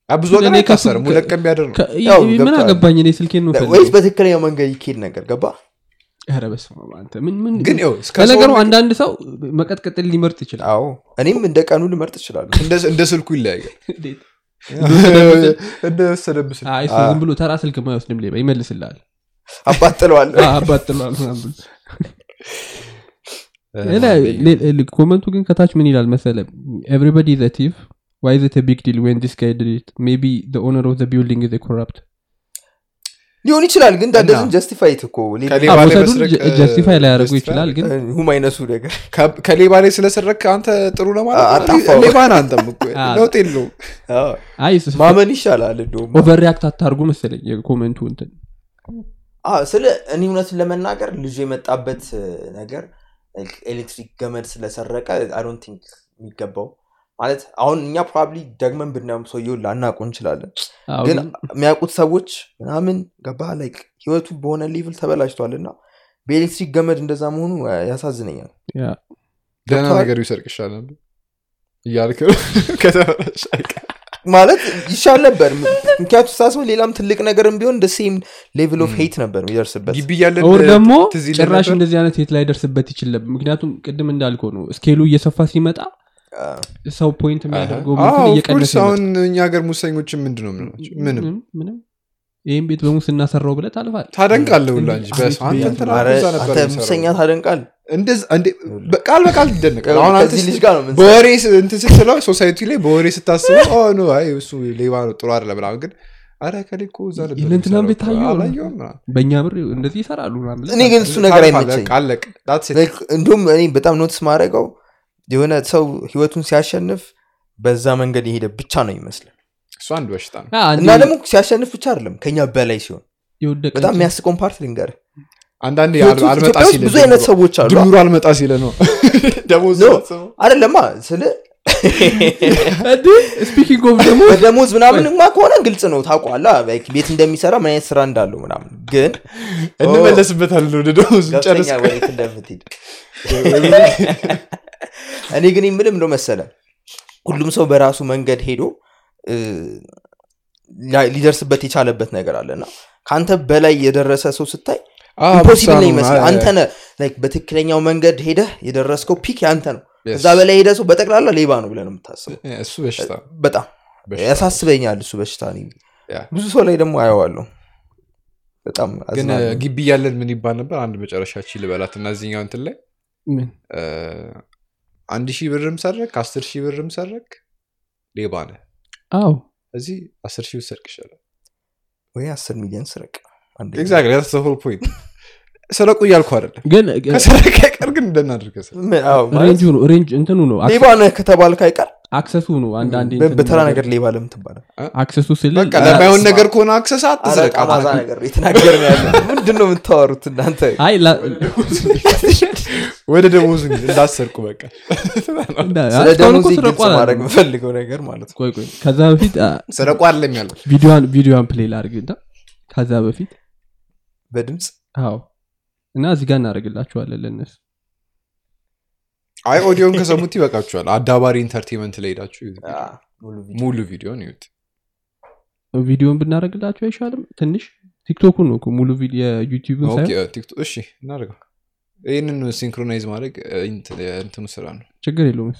ብዙ ቀን አይታሰርም ሁለት ቀን ቢያደር ነው። ከ- ያው ምን ገብቶሃል። አገባኝ እኔ ስልኬን ወይስ በትክክለኛው መንገድ ይኬድ ነገር ገባ? ለነገሩ አንዳንድ ሰው መቀጥቀጥን ሊመርጥ ይችላል። አዎ እኔም እንደ ቀኑ ልመርጥ ይችላሉ እንደ- ስልኩ ይለያያል። ዝም ብሎ ተራ ስልክ ማይወስድም ሌባ ይመልስልሃል። አባጥለዋል comment ኡ ግን ከታች ምን ይላል መሰለ everybody's a thief why the big deal when this guy did it maybe the owner of the building is corrupt ሊሆን ይችላል ግን that doesn't justify it እኮ justify ላይ ያደርጉ justify ይችላል ግን ሁም አይነቱ ነገር። ከሌባ ላይ ስለሰረክ አንተ ጥሩ ለማለት አ- ነው? አጣፋው። ሌባ ነህ አንተም ለውጥ የለውም። አዎ። አይ ማመን ይሻላል እንደውም። over react አታርጉ መሰለኝ የ comment ኡ እንትን። አዎ፣ ስለ እኔ እውነትን ለመናገር ልጁ የመጣበት ነገር ኤሌክትሪክ ገመድ ስለሰረቀ I don't think የሚገባው ማለት አሁን እኛ probably ደግመን ብናየውም ሰውየውን ላናቁ እንችላለን ግን የሚያውቁት ሰዎች ምናምን ገባ like ህይወቱ በሆነ level ተበላሽቷል እና በኤሌክትሪክ ገመድ እንደዛ መሆኑ ያሳዝነኛል ደህና? ነገር ይሰርቅ ይሻላል እያልክ ነው ከተበላሽ አይቀር። ማለት ይሻል ነበር። ምክንያቱ ሳስበው ሌላም ትልቅ ነገርም ቢሆን እንደ same level of hate ነበር or ደግሞ ጭራሽ? እንደዚህ አይነት የት ላይ ደርስበት ይችል ነበር። ምክንያቱም ቅድም እንዳልከው ነው scale ኡ እየሰፋ ሲመጣ ሰው point የሚያደርገው እየቀነሰ አሁን እኛ ሀገር ሙሰኞችን ምንድን ነው የምንላቸው ምንም ምንም። ምንም ይህም ቤት በሙስና ሰራው ብለህ ታልፋል እንጂ የሚሰራው። ሙሰኛ ታደንቃል እንዴ፣ በቃል በቃል ትደነቃለህ። አሁን አንተ ከዚህ ልጅ ስ- ጋር ነው የምንሰራው። በወሬ ስ- እንትን ስትለው society ላይ በወሬ ስታስበው እሱ ሌባ ነው ጥሩ አይደለም ምናምን ግን የሚሰራው ቤት ታየው? በእኛ ብር እንደዚህ ይሰራሉ እኔ ግን እሱ ነገር አይመቸኝ እንዲሁም እኔ በጣም notice ማድረገው የሆነ ሰው ህይወቱን ሲያሸንፍ በዛ መንገድ የሄደ ብቻ ነው ይመስል እሱ አንድ በሽታ ነው። እና ደግሞ ሲያሸንፍ ብቻ አይደለም ከኛ በላይ ሲሆን በጣም የሚያስቀውን part ልንገር አል- አልመጣ ብዙ አይነት ሰዎች አሉ። ድምሩ አልመጣ ሲለ ነው። ደሞዝ አይደለማ ስለ speaking of ደግሞ በደሞዝ ምናምንማ ከሆነ ግልጽ ነው ታውቋላ ቤት እንደሚሰራ ምን አይነት ስራ እንዳለው ምናምን። ግን እንመለስበታለን ወደ ደሞዝ ጨርስ። እኔ ግን የምልም ነው መሰለ ሁሉም ሰው በራሱ መንገድ ሄዶ ሊደርስበት የቻለበት ነገር አለ። እና ከአንተ በላይ የደረሰ ሰው ስታይ impossible ነው ይመስላል አንተ ነህ like በትክክለኛው መንገድ ሄደህ የደረስከው peak ያንተ ነው. እዛ በላይ ሄደ ሰው በጠቅላላ ሌባ ነው ብለህ ነው የምታስበው። እሱ በሽታ በጣም ያሳስበኛል እሱ በሽታ ብዙ ሰው ላይ ደግሞ አየዋለሁ። በጣም ግን ግቢ እያለን ምን ይባል ነበር? አንድ መጨረሻችን ልበላት። እና እዚህኛው እንትን ላይ አንድ ሺህ ብርም ሰረክ አስር ሺህ ብርም ሰረክ ሌባ ነህ አዎ። እዚህ አስር ሺህ ብትሰርቅ ይሻላል። ወይ አስር ሚሊዮን ስረቅ። አንደኛ። exactly that's the whole point. ሰረቁ እያልኩ አይደለም። ግን ከሰረቀ ቀር ግን ማለት range ኡ ነው range እንትኑ ነው ሌባ ነህ ከተባልክ አይቀር access ኡ ነው አንዳንዴ በተራ ነገር ሌባ ለምን ትባላል access ኡ ስል በቃ ለማይሆን ነገር ከሆነ access አትስረቅ። አረቃማዛ ነገር የተናገር ነው ያለ ምንድን ነው የምታወሩት እናንተ? ወደ ደሞዝ እንዳሰርቁ በቃ። ስለ ደሞዝ ስረቁ ማድረግ የምፈልገው ነገር ማለት ነው። ቆይ ቆይ ከዛ በፊት አ፣ ሰረቁ አይደለም ያለው ቪዲዮዋን ቪዲዮዋን play ላድርግ እና ከዛ በፊት? በድምፅ አዎ። እና እዚህ ጋር እናደርግላችኋለን ለእነሱ አይ ኦዲዮን ከሰሙት ይበቃችኋል አዳባሪ entertainment ላይ ሄዳችሁ ሙሉ ቪዲዮ። ሙሉ ቪዲዮን ይዩት ቪዲዮን ብናደርግላችሁ አይሻልም ትንሽ ቲክቶኩን ነው እኮ ሙሉ ቪዲዮ የዩቲዩብን እሺ እናደርገው ይህንን synchronize ማድረግ እንትኑ ስራ ነው ችግር የለውም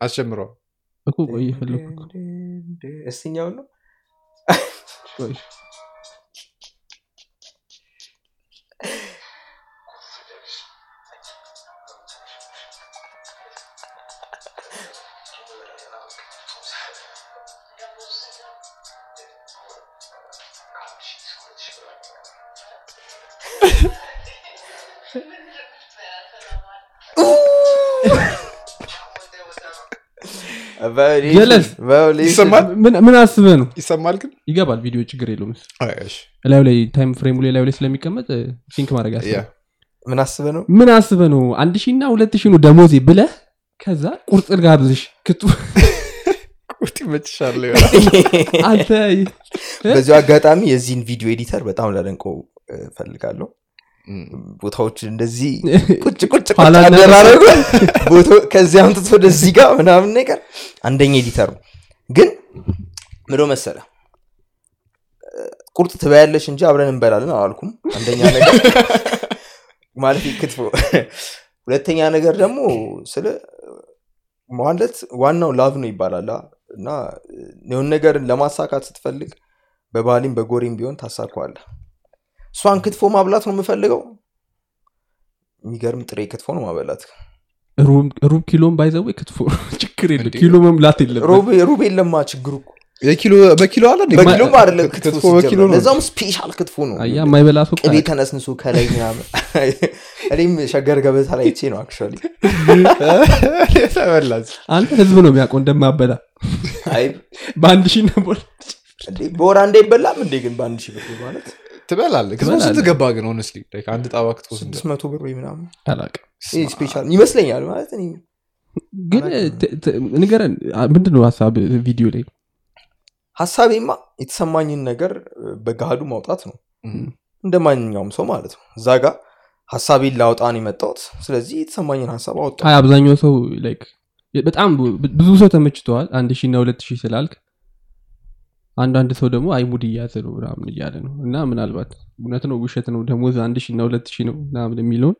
አስጀምረው እኮ ቆይ እየፈለኩ እኮ። እስኛውን ነው ምን- ምን አስበህ ነው? ይሰማል ግን? ይገባል ቪዲዮ ችግር የለውም እላዩ ላይ time frame ኡ ላይ ላዩ ላይ ስለሚቀመጥ sync ማድረግ ያ። ያስፈልጋል ምን አስበህ ነው? ምን አስበህ ነው? አንድ ሺህ እና ሁለት ሺህ ነው ደሞዜ ብለህ ከዛ ቁርጥ ጋብዝሽ ክቱ ቁርጥ ይመችሻል አንተ በዚሁ አጋጣሚ የዚህን ቪዲዮ editor በጣም ላደንቀው ፈልጋለሁ ቦታዎችን እንደዚህ ቁጭ ቁጭ አደራረጉ። ከዚህ አምጥቶ ወደዚህ ጋር ምናምን ነገር አንደኛ editor ነው ግን ምዶ መሰለ ቁርጥ ትበያለሽ እንጂ አብረን እንበላለን አላልኩም። አንደኛ ነገር ማለት ክትፎ። ሁለተኛ ነገር ደግሞ ስለ ማለት ዋናው love ነው ይባላል? እና የሆን ነገርን ለማሳካት ስትፈልግ በባህሊም በጎሪም ቢሆን ታሳካዋለህ እሷን ክትፎ ማብላት ነው የምፈልገው? የሚገርም ጥሬ ክትፎ ነው ማበላት። ሩብ ኪሎም ባይዘው ክትፎ? ነው። ችግር የለ? ኪሎ መምላት የለበት ሩብ ሩብ የለማ ችግሩ እኮ። የኪሎ በኪሎ አለ እንዴ? በኪሎም አይደለም ክትፎ ክትፎ በኪሎ ሲጀመር። ነው? ለዛውም special ክትፎ ነው። የማይበላ ቅቤ ተነስንሶ ከላይ ምናምን እኔም ሸገር ገበታ ላይ ይቼ ነው actually አንተ ህዝብ ነው የሚያውቀው እንደማበላ። በአንድ ሺህ ነበር። በወር አንዴ አይበላም እንዴ ግን በአንድ ሺህ ብር ማለት ትበላለህ። ስንት ገባ ግን honestly አንድ ጣባ ስድስት መቶ ብር ምናምን። special ይመስለኛል ማለት እኔ ግን ንገረን አ- ምንድን ነው ሀሳብ ቪዲዮ ላይ? ሀሳቤማ የተሰማኝን ነገር በገሃዱ ማውጣት ነው። እንደ ማንኛውም ሰው ማለት ነው። እዛ ጋር ሀሳቤን ላውጣን የመጣሁት። ስለዚህ የተሰማኝን ሀሳብ አወጣ አብዛኛው ሰው like በጣም ብዙ ሰው ተመችተዋል አንድ ሺህ እና ሁለት ሺህ ስላልክ አንዳንድ ሰው ደግሞ አይ mood እያዘ ነው ምናምን እያለ ነው። እና ምናልባት እውነት ነው ውሸት ነው ደሞዝ አንድ ሺህ እና ሁለት ሺህ ነው ምናምን የሚለውን?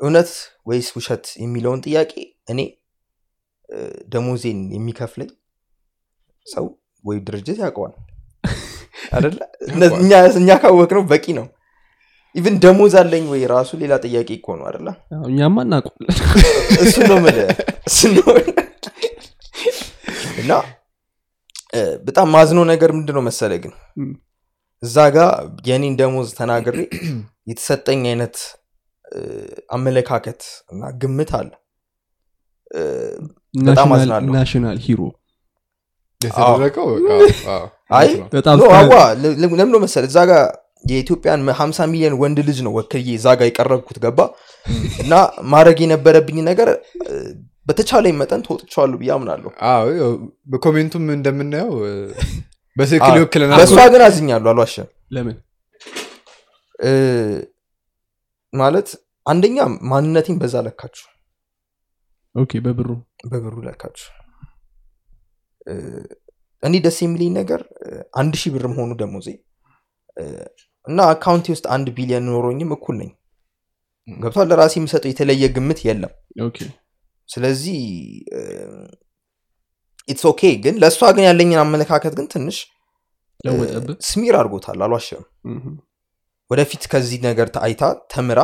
እውነት ወይስ ውሸት የሚለውን ጥያቄ እኔ ደሞዜን የሚከፍለኝ ሰው ወይ ድርጅት ያውቀዋል። አደለ እኛ ካወቅ ነው በቂ ነው። even ደሞዝ አለኝ ወይ ራሱ ሌላ ጥያቄ እኮ ነው አደለ እኛማ እናውቀዋለን። እሱ ነው እሱ ነው እና በጣም ማዝነው ነገር ምንድን ነው መሰለ ግን እዛ ጋ የኔን ደሞዝ ተናግሬ የተሰጠኝ አይነት አመለካከት እና ግምት አለ። በጣም national- አዝናለሁ። national hero የተደረገው? አይ መሰለ እዛ ጋ የኢትዮጵያን 50 ሚሊዮን ወንድ ልጅ ነው ወክዬ እዛ ጋ የቀረብኩት ገባ እና ማድረግ የነበረብኝ ነገር በተቻለኝ መጠን ተወጥቸዋለሁ ብዬ አምናለሁ። በ comment ኡም እንደምናየው በትክክል ይወክለናል በእሷ ግን አዝኛለሁ። አልዋሸም። ለምን? ማለት አንደኛ ማንነቴን በዛ ለካችሁ። okay በብሩ። በብሩ ለካችሁ። እኔ ደስ የሚለኝ ነገር አንድ ሺህ ብር መሆኑ ደሞዜ። እና account ኤ ውስጥ አንድ ቢሊዮን ኖሮኝም እኩል ነኝ። ገብቷል? ለራሴ የሚሰጠው የተለየ ግምት የለም። okay ስለዚህ it's okay ግን ለእሷ ግን ያለኝን አመለካከት ግን ትንሽ smear አድርጎታል። እም። ወደፊት ከዚህ ነገር አይታ ተምራ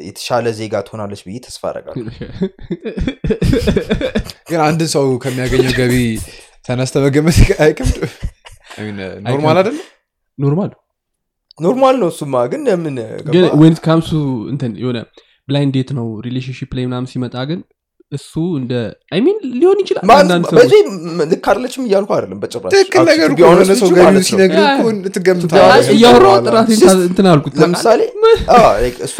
የተሻለ ዜጋ ትሆናለች ብዬ ተስፋ አደርጋለሁ። ግን አንድን ሰው ከሚያገኘው ገቢ ተነስተ መገመት አይከብድ ኖርማል አይደለም? ኖርማል? ኖርማል ነው እሱማ። ግን ምን? when it comes to እንትን የሆነ blind date ነው relationship ላይ ምናምን ሲመጣ ግን እሱ እንደ I mean ሊሆን ይችላል በዚህ ልክ አይደለችም እያልኩ አይደለም በጭራሽ ትክክል ነገር honest ሰው ነው። ሲነግር Just- እንትን አልኩት ለምሳሌ እሷ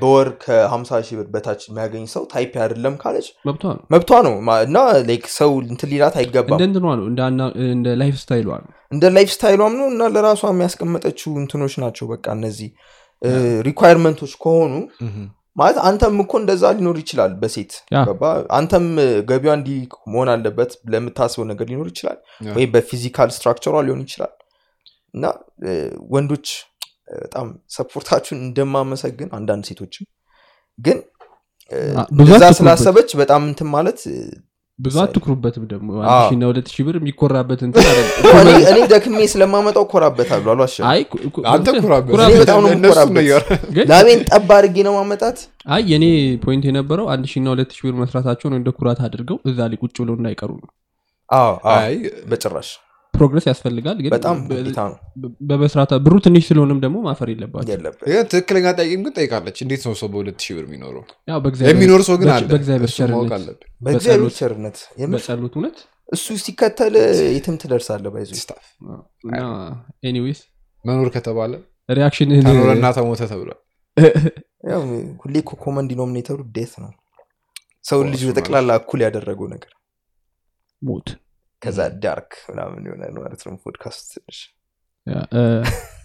በወር ከ50 ሺህ ብር በታች የሚያገኝ ሰው type አይደለም ካለች መብቷ ነው። መብቷ ነው እና ሰው እንትን ሊላት አይገባም። እንደ እንትኗ ነው እንደ አና- እንደ life style ሏ ነው። እንደ life style ሏም ነው እና ለራሷ የሚያስቀመጠችው እንትኖች ናቸው በቃ እነዚህ requirement ኦች ከሆኑ ማለት አንተም እኮ እንደዛ ሊኖር ይችላል በሴት አንተም ገቢዋ እንዲህ መሆን አለበት ለምታስበው ነገር ሊኖር ይችላል ወይም በ physical structure ሯ ሊሆን ይችላል። እና ወንዶች በጣም support ኣችሁን እንደማመሰግን አንዳንድ ሴቶችም ግን እ፣ አ- ብዙ እንደዛ አትኩሩበት። ስላሰበች በጣም እንትን ማለት ብዙ አትኩሩበትም ደግሞ። አንድ ሁለት ሺህ ብር የሚኮራበት እንትን አይደለም። እኔ ደክሜ ስለማመጣው ኮራበታሉ አልዋሸም። አይ ኩ- ኩ- አንተ ኩራበት። እኔ በጣም ነው እነሱ የምኮራበት። ነው እያወራ- ግን ላቤን ጠብ አድርጌ ነው ማመጣት? አይ የኔ point የነበረው አንድ ሺና ሁለት ሺህ ብር መስራታቸውን እንደ ኩራት አድርገው እዛ ላይ ቁጭ ብለው እንዳይቀሩ ነው። አይ በጭራሽ progress ያስፈልጋል ግን በጣም በ- ግዴታ ነው። በመስራት ብሩ ትንሽ ስለሆነም ደግሞ ማፈር የለባቸው ትክክለኛ ጠያቂም ግን ጠይቃለች። እንዴት ነው ሰው በሁለት ሺህ ብር የሚኖረው? የሚኖር ሰው ግን በእግዚአብሔር ቸርነት በጸሎት- እውነት? እሱ ሲከተል የትም ትደርሳለ ባይዞ ስታፍ እና ኤኒዌይስ መኖር ከተባለ ሪያክሽንህን ተኖረና ተሞተ ተብሏል። ሁሌ እኮ ኮመን ዲኖሚኔተሩ ዴት ነው። ሰው እሱ ልጅ በጠቅላላ እኩል ያደረገው ነገር ሞት ከዛ ዳርክ ምናምን ይሆናል ማለት ነው ፖድካስት ትንሽ።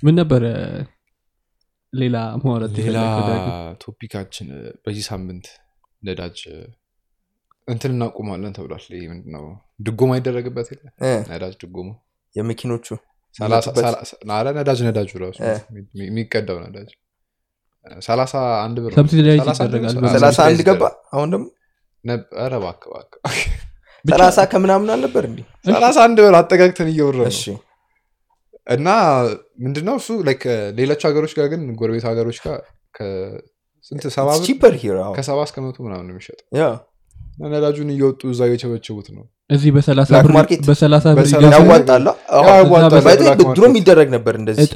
ምን ነበረ ሌላ ማውራት ሌላ? ቶፒካችን በዚህ ሳምንት ነዳጅ እንትን እናቁማለን ተብሏል። ይሄ ምንድነው? ድጎማ ይደረግበት የለ? ነዳጅ ድጎማ? የመኪኖቹ አረ ነዳጅ ነዳጁ ራሱ የሚቀዳው ነዳጅ። ሰላሳ አንድ ብር ሰላሳ አንድ ገባ? አሁን ደግሞ? ነብ- ኧረ እባክህ እባክህ። ብቻ- ሰላሳ ከምናምን አልነበር እንዲ ሰላሳ አንድ ብር አጠጋግተን እየወረ ነው። እና ምንድነው እሱ? like ሌሎች ሀገሮች ጋር ግን ጎረቤት ሀገሮች ጋር ከስንት ሰባ ብር? cheaper here ከሰባ እስከ መቶ ምናምን ነው የሚሸጠው። ነዳጁን እየወጡ እዛ የቸበቸቡት ነው። እዚህ በሰላሳ black ብር market በሰላሳ ብር በሰላሳ ይገዛል። ብር ያዋጣላ ያው ያዋጣል። by black ድሮ market። የሚደረግ ነበር እንደዚህ።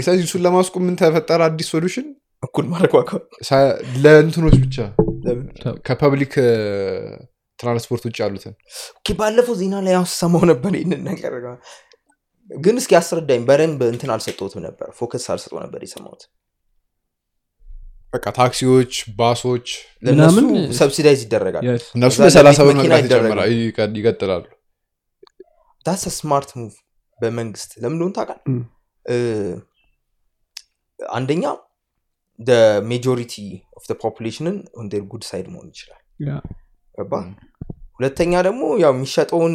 ስለዚህ እሱን ለማስቆም ምን ተፈጠረ? አዲስ solution እኩል ማድረግ ለእንትኖች ብቻ። ከ public transport ውጭ ያሉትን። okay፣ ባለፈው ዜና ላይ ያው ሰማው ነበር ይህንን ነገር። ግን እስኪ አስረዳኝ በደንብ እንትን አልሰጠሁትም ነበር focus አልሰጠው ነበር የሰማሁት። በቃ ታክሲዎች ባሶች ለእነሱ ምናምን- subsidize ይደረጋል. እነሱ በሰላሳ ብር መቅዳት ይቀጥላሉ። that's smart move በመንግስት። ለምን እንደሆነ ታውቃል እ፣ አንደኛ majority of population ን on their good side መሆን ይችላል ገባ? ሁለተኛ ደግሞ ያው የሚሸጠውን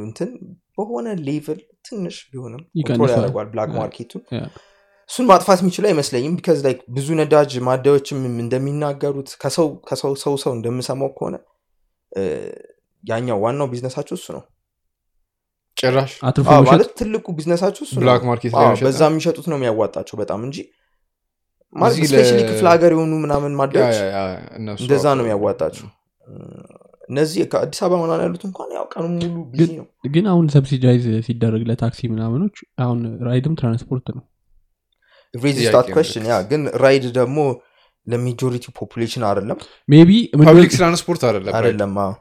እንትን በሆነ level ትንሽ ቢሆንም control ያደርጓል black market ኡን እሱን ማጥፋት የሚችሉ አይመስለኝም because like ብዙ ነዳጅ ማደያዎችም እንደሚናገሩት ከሰው ከሰው ሰው ሰው እንደምሰማው ከሆነ ያኛው ዋናው ቢዝነሳቸው እሱ ነው። ጭራሽ? ማለት ትልቁ ቢዝነሳቸው እሱ black market በዛ የሚሸጡት ነው የሚያዋጣቸው በጣም እንጂ ማለት specially ክፍለ ሀገር የሆኑ ምናምን ማደያዎች እንደዛ ነው የሚያዋጣቸው እነዚህ ከአዲስ አበባ ምናምን ያሉት እንኳን ያው ቀኑ ሙሉ busy ነው። ግን አሁን subsidize ሲደረግ ለታክሲ ምናምኖች አሁን ራይድም ትራንስፖርት ነው። ያ ግን ራይድ ደግሞ ለ majority population አይደለም? maybe public transport አይደለም አይደለም አዎ።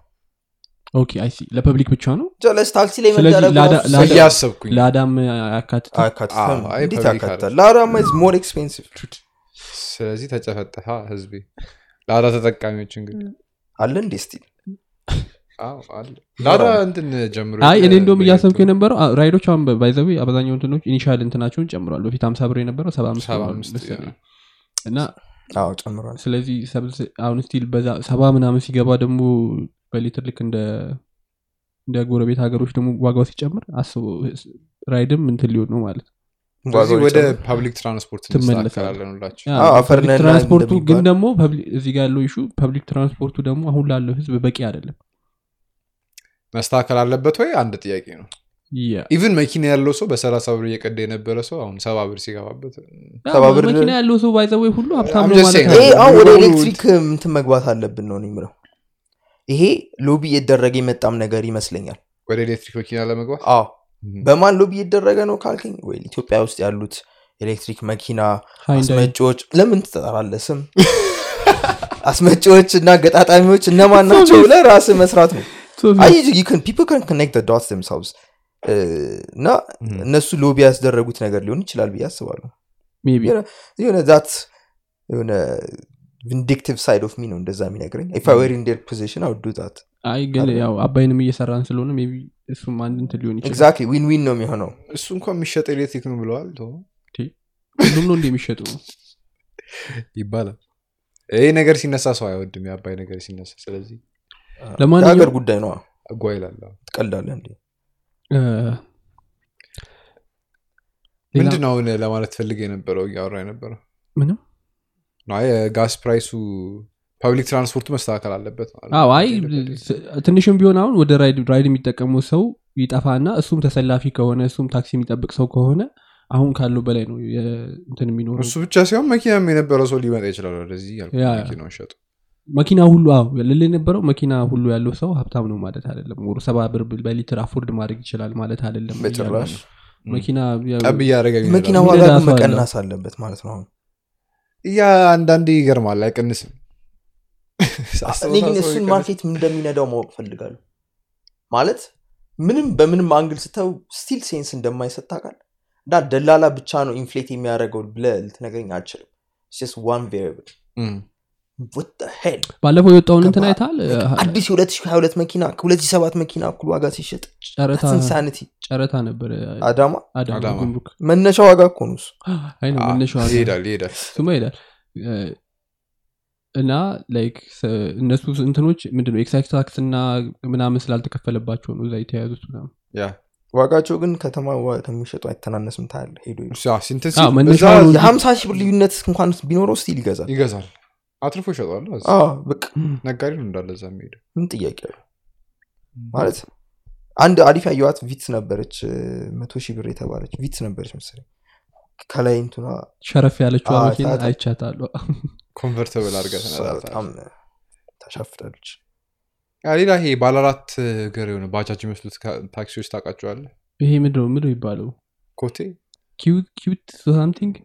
Okay I see ለ public ብቻ ነው? ጀለስ ታክሲ ላይ እያሰብኩኝ ለአዳም አያካትት አያካትትም? አዎ፣ አይ እንዴት public ያካትታል? ላዳማ ኢዝ ሞር ኤክስፔንሲቭ ስለዚህ ተጨፈጠፋ ህዝቤ። ላዳ ተጠቃሚዎች እንግዲህ አለ እንዴ? still አዎ፣ አለ። ላዳ እንትን ጀምሮ አይ እኔ እንደውም እያሰብኩ የነበረው ራይዶች አሁን by the way አብዛኛው እንትኖች initial እንትናቸውን ጨምሯል በፊት ሀምሳ ብር የነበረው ሰባ አምስት እና አዎ ጨምሯል ስለዚህ ሰብስ- አሁን still በዛ ሰባ ምናምን ሲገባ ደግሞ በሊትር ልክ እንደ እንደ ጎረቤት ሀገሮች ደግሞ ዋጋው ሲጨምር አስቡ ራይድም እንትን ሊሆን ነው ማለት ነው ወደ public transport transport ኡ ግን ደግሞ እዚህ ጋር ያለው issue ፐብሊክ ትራንስፖርቱ ደግሞ አሁን ላለው ህዝብ በቂ አይደለም። መስተካከል አለበት ወይ? አንድ ጥያቄ ነው። Even መኪና ያለው ሰው በሰላሳ ብር እየቀዳ የነበረ ሰው አሁን ሰባ ብር ሲገባበት yeah፣ ሰባ ብር- መኪና ያለው ሰው by the way ሁሉ ሀብታም ወደ ኤሌክትሪክ እንትን መግባት አለብን ነው እኔ የምለው። ይሄ lobby እየተደረገ የመጣም ነገር ይመስለኛል። ወደ ኤሌክትሪክ መኪና ለመግባት? አዎ በማን lobby እየተደረገ ነው ካልከኝ? ወይ ኢትዮጵያ ውስጥ ያሉት ኤሌክትሪክ መኪና አስመጪዎች ለምን ትጠራለህ ስም? አስመጪዎች እና ገጣጣሚዎች እነማን ናቸው ራስህ መስራት ነው። እና. እነሱ lobby ያስደረጉት ነገር ሊሆን ይችላል ብዬ አስባለሁ። የሆነ ዛት የሆነ ቪንዲክቲቭ ሳይድ ኦፍ ሚ ነው እንደዛ የሚነግረኝ። ኢፍ ፖዚሽን አውዱ ዛት አይ ግን ያው አባይንም እየሰራን ስለሆነ ሜቢ እሱም አንድ እንትን ሊሆን ይችላል። ኤግዛክትሊ ዊን ዊን ነው የሚሆነው። እሱ እንኳን የሚሸጥ ኤሌክትሪክ ነው ብለዋል ሁሉም ነው እንደሚሸጡ ይባላል። ይህ ነገር ሲነሳ ሰው አይወድም የአባይ ነገር ሲነሳ። ስለዚህ ለማንኛውም- የሀገር ጉዳይ ነው። አጓ ይላል ትቀልዳለህ እንዴ? እ፣ ሌላ- ምንድን ነው አሁን ለማለት ፈልግ የነበረው እያወራ የነበረው? ምንም? አይ የ gas price ኡ public transport ኡ መስተካከል አለበት አይ ትንሽም ቢሆን አሁን ወደ ራይድ ራይድ የሚጠቀሙ ሰው ይጠፋና እሱም ተሰላፊ ከሆነ እሱም ታክሲ የሚጠብቅ ሰው ከሆነ አሁን ካለው በላይ ነው እንትን የሚኖረው። እሱ ብቻ ሲሆን መኪናም የነበረ ሰው ሊመጣ ይችላል ወደዚህ መኪናውን ሸጡ። መኪና ሁሉ አዎ ልል የነበረው መኪና ሁሉ ያለው ሰው ሀብታም ነው ማለት አይደለም። ወሩ ሰባ ብር በሊትር afford ማድረግ ይችላል ማለት አይደለም። በጭራሽ መኪና ዋጋ መቀነስ አለበት ማለት ነው አሁን። ያ አንዳንዴ ይገርማል። አይቀንስም እኔ ግን እሱን market እንደሚነዳው ማወቅ ፈልጋለሁ። ማለት ምንም በምንም angle ስታየው still sense እንደማይሰጥ ታውቃለህ? እና ደላላ ብቻ ነው inflate የሚያደርገው ብለህ ልትነግረኝ አልችልም። ስ one variable ባለፈው የወጣውን እንትን አይተሃል አዲስ የ2022 መኪና ከ2007 መኪና እኩል ዋጋ ሲሸጥ ጨረታ ኢንሳኒቲ ጨረታ ነበር። አዳማ? መነሻ ዋጋ እኮ ነው እሱ። አይ ነው መነሻው አዳማ። ይሄዳል ይሄዳል ስማ ይሄዳል እ፣ እና ላይክ ስ- እነሱ እንትኖች ምንድነው ኤክሳይዝ ታክስ እና ምናምን ስላልተከፈለባቸው ነው እዛ የተያዙት ምናምን። ዋጋቸው ግን ከተማ ዋ- ከሚሸጡ አይተናነስም ታያለ ሄዶ ሄዶ። እሱ ያ ሲንተሲ አዎ፣ መነሻው እዛ ነው። የሀምሳ ሺህ ብር ልዩነት እንኳን ቢኖረው ስቲል ይገዛል። ይገዛል። አትርፎ አዎ፣ በቃ ነጋዴ ነው እንዳለ እዛ የሚሄደው። ምን ጥያቄ አለው? ማለት አንድ አሪፍ ያየዋት ቪትስ ነበረች መቶ ሺህ ብር የተባለች ቪትስ ነበረች መሰለኝ። ከላይ እንትኗ ሸረፍ ያለችው መኪና convertible አድርገህ በጣም ያ ሌላ ይሄ ባለአራት እግር የሆነ ባጃጅ የሚመስሉት ታክሲዎች ታውቃቸዋለህ? ይሄ ምንድነው? ምንድነው የሚባለው? ኮቴ? Qute something?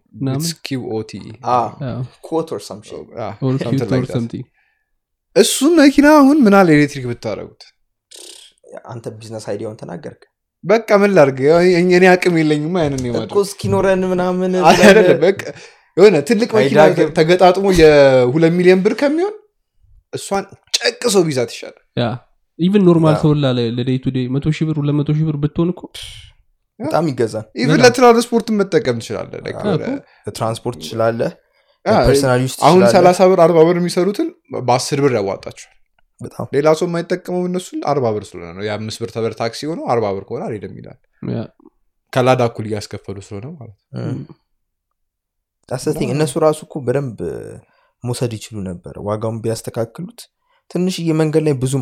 እሱ መኪና አሁን ምናል ኤሌክትሪክ ብታደረጉት አንተ ቢዝነስ አይዲያውን ተናገርክ? በቃ ምን ላድርግ? እኔ አቅም የለኝም። አይነት እኮ የማድረግ እስኪኖረን ምናምን አይደለም። በቃ የሆነ ትልቅ መኪና ተገጣጥሞ የሁለት ሚሊዮን ብር ከሚሆን እሷን ጨቅሶ ቢዛት ይሻላል። ኢቨን ኖርማል ያ። ሰው ላ ለዴይ ቱ መቶ ሺህ ብር ሁለት መቶ ሺህ ብር ብትሆን እኮ በጣም ይገዛል። ኢቨን መጠቀም ለትራንስፖርት ትችላለህ አ፣ ፐርሰናል ዩስ አሁን ሰላሳ ብር አርባ ብር የሚሰሩትን በአስር ብር ያዋጣቸዋል። በጣም ሌላ ሰው የማይጠቀመው እነሱን አርባ ብር ስለሆነ ነው። የአምስት ብር ተበር ታክሲ ሆነው አርባ ብር ከሆነ አልሄድም ይላል። ከላዳ እኩል እያስከፈሉ ስለሆነ ማለት ነው ዳሰቲንግ እነሱ ራሱ እኮ በደንብ መውሰድ ይችሉ ነበር ዋጋውን ቢያስተካክሉት ትንሽዬ መንገድ ላይ ብዙ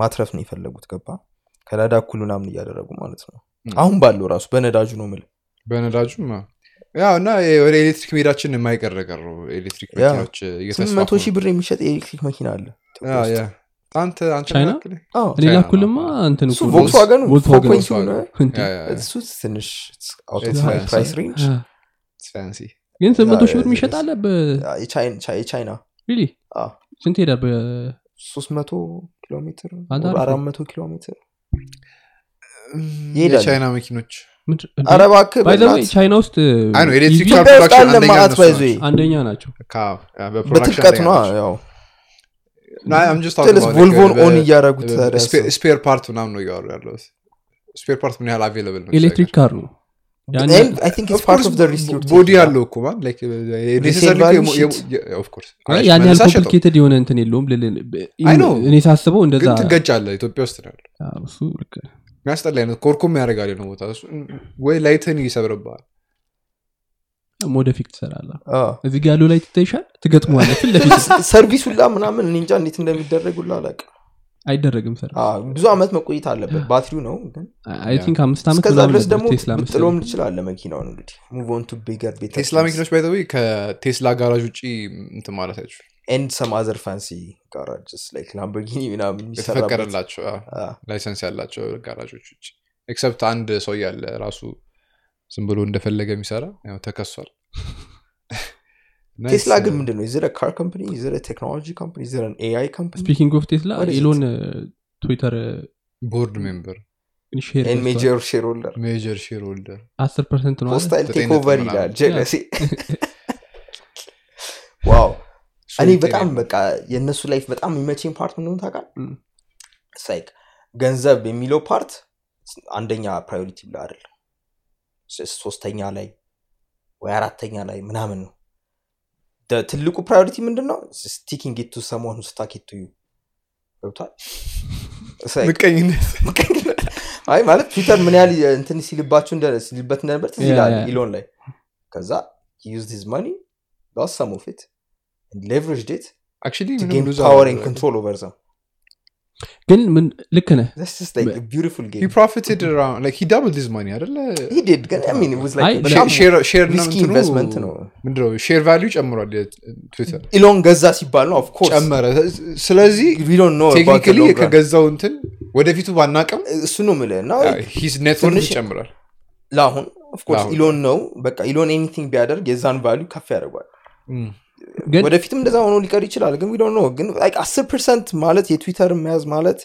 ማትረፍ ነው የፈለጉት ገባ ከላዳ እኩል ምናምን እያደረጉ ማለት ነው አሁን ባለው ራሱ በነዳጁ ነው ምል በነዳጁም አዎ። ያው እና ወደ ኤሌክትሪክ መሄዳችን የማይቀር ነገር ነው ኤሌክትሪክ መኪናዎች መቶ ሺህ ብር የሚሸጥ የኤሌክትሪክ መኪና አለ ኢትዮጵያ ያ፣ ውስጥ። ያ። አንተ አንተ ቻይና? ላክልህ? አዎ። እኔ ቻይና ላኩልማ እንትን እሱ እኮ ነው። ቮልክስዋገኑ ቮልክስዋገን 4.2 ነው። እንትን ያ፣ ያ፣ ያ። እሱ ትንሽ out It's of ግን ስምንት መቶ ሺህ ብር የሚሸጥ አለ? የቻይና ስንት ሄዳ ሶስት መቶ ኪሎ ሜትር አራት መቶ ኪሎ ሜትር የቻይና መኪኖች። ቻይና ውስጥ አንደኛ ናቸው። በትልቀት ቮልቮን ኦን እያደረጉት ስፔር ፓርት ምናምን ነው እያወሩ ያለው። ስፔር ፓርት ምን ያህል አቬለብል ነው? ኤሌክትሪክ ካር ነው ያን And I think it's part of the risk you're ቦዲ. ያለው እኮ. ያን አይ፣ ያህል ኮምፕሊኬትድ የሆነ እንትን የለውም ልልህ- I know. እኔ ሳስበው እንደዛ ግን ትገጫለህ ኢትዮጵያ ውስጥ ነው ያለው አዎ፣ እሱ ልክ ነህ። የሚያስጠላ አይነት ኮርኩም ያደርጋል ነው ቦታ እሱ ወይ ላይትን ይሰብርብሃል ሞደፊክ ትሰራለህ አዎ። እዚህ ጋ ያለው ላይ ፊት ለፊት ሰርቪሱላ ምናምን እኔ እንጃ እንዴት እንደሚደረጉላ አላውቅም አይደረግም ብዙ አመት መቆየት አለበት። ባትሪው ነው ግን አይ ቲንክ አምስት ዓመት ድረስ ደግሞ ጥሎም ትችላለ መኪናውን እንግዲህ። ሙቭ ኦን ቱ ቢገር ቴስላ መኪኖች ባይዘዊ ከቴስላ ጋራዥ ውጭ እንትን ማለት አይችሉ and some other fancy garages like ላምበርጊኒ የተፈቀደላቸው license ያላቸው ጋራዦች ውጭ except አንድ ሰው ያለ ራሱ ዝም ብሎ እንደፈለገ የሚሰራ ተከሷል ቴስላ ግን ምንድን ነው ይዘረ ካር ካምፕኒ ይዘረ ቴክኖሎጂ ካምፕኒ ይዘረ ኤአይ ካምፕኒ ስፒኪንግ ኦፍ ቴስላ? ኢሎን ትዊተር board member major shareholder major shareholder አስር percent ነው አለ። ሆስታይል ዘጠኝ ቴክ ነጥብ ኦቨር ምናምን። ይላል ጀለሲ ዋው እኔ በጣም በቃ የእነሱ ላይፍ በጣም የሚመቸኝ ፓርት ምንሆን ታውቃል. ላይክ ገንዘብ የሚለው ፓርት አንደኛ ፕራዮሪቲ ብላ አይደለም. ሶስተኛ ላይ ወይ አራተኛ ላይ ምናምን ነው ትልቁ ፕራዮሪቲ ምንድን ነው ስቲኪንግ ቱ ሰሞን ስታክ ቱ ዩ ገብቷል It's like- ምቀኝነት. አይ ማለት ትዊተር ምን ያህል እንትን ሲልባችሁ እንደ- ሲልበት እንደነበር ትዝ Yeah, ይላል yeah. ኢሎን ላይ። ከዛ use his money loss some of it leverage debt actually to ምንም gain ግን ምን ልክ ነህ That's just like a beautiful he game. profited around like he doubled his money አይደለ He did. ግን I mean, it was like አይ፣ በጣም share share ነው risky እንትኑ investment ነው። ምንድነው share value ጨምሯል ትዊተር ኢሎን ገዛ ሲባል ነው. ጨመረ ስለዚህ technically. ከገዛው እንትን ወደፊቱ ባናቅም እሱ ነው እና net worth ትንሽ- ይጨምራል ለአሁን ኢሎን ነው በቃ ኢሎን anything ቢያደርግ የዛን value ከፍ ያደርጓል ወደፊትም እንደዛ ሆኖ ሊቀር ይችላል። ግን we don't know ግን አስር percent ማለት የትዊተር መያዝ ማለት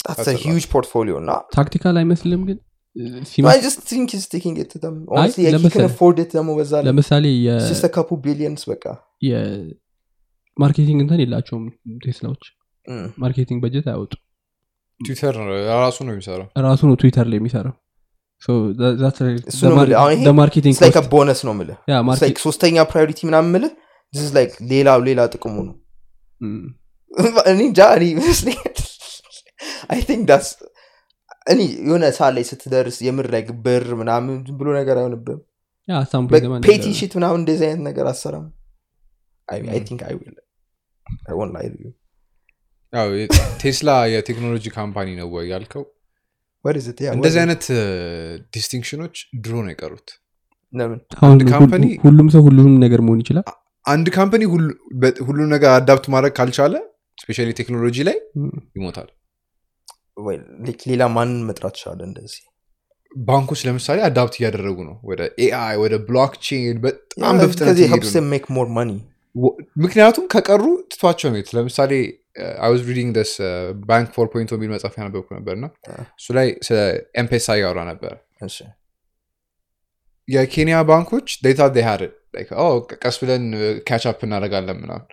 That's a lot. huge portfolio እና tactical አይመስልም ግን? I ሲመስ- just think he's taking it to them. Honestly, አይ፣ like, he can ለመሰለህ- afford it ደግሞ በዛ ላይ. ለምሳሌ የ- It's just a couple billions በቃ. የ marketing እንትን የላቸውም ቴስላዎች. marketing በጀት አያወጡ ትዊተር ራሱ ነው የሚሰራው። ራሱ ነው ትዊተር ላይ የሚሰራው። እሱ the ነው ምልህ Yeah, It's market- like ሶስተኛ priority ምናምን ምልህ this is like ሌላ ጥቅሙ ነው. እኔ እንጃ እኔ ይመስለኛል። I think that's እኔ የሆነ ሰዓት ላይ ስትደርስ የምር ላይ ብር ምናምን ዝም ብሎ ነገር አይሆንብም petty shit ምናምን እንደዚህ አይነት ነገር አሰራም ቴስላ የቴክኖሎጂ company ነው ወይ ያልከው? እንደዚህ አይነት distinction ኦች ድሮ ነው የቀሩት። ሁሉም ሰው ሁሉንም ነገር መሆን ይችላል አንድ company ሁሉ ነገር adapt ማድረግ ካልቻለ specially ቴክኖሎጂ ላይ. ይሞታል። ሌላ ማንን መጥራት ይችላል እንደዚህ? ባንኮች ለምሳሌ adapt እያደረጉ ነው። ወደ AI ወደ blockchain በጣም በፍጥነት because it እየሄዱ helps ነው። them make more money. ወ- ምክንያቱም ከቀሩ ትቷቸው ነው። ለምሳሌ I was reading this bank four point የሚል መጽሐፍ ያነበብኩ ነበር እና. እሱ ላይ ስለ ኤምፔሳ እያወራ ነበር። እሺ። የኬንያ ባንኮች they had ቀስ ብለን catch up እናደርጋለን ምናምን.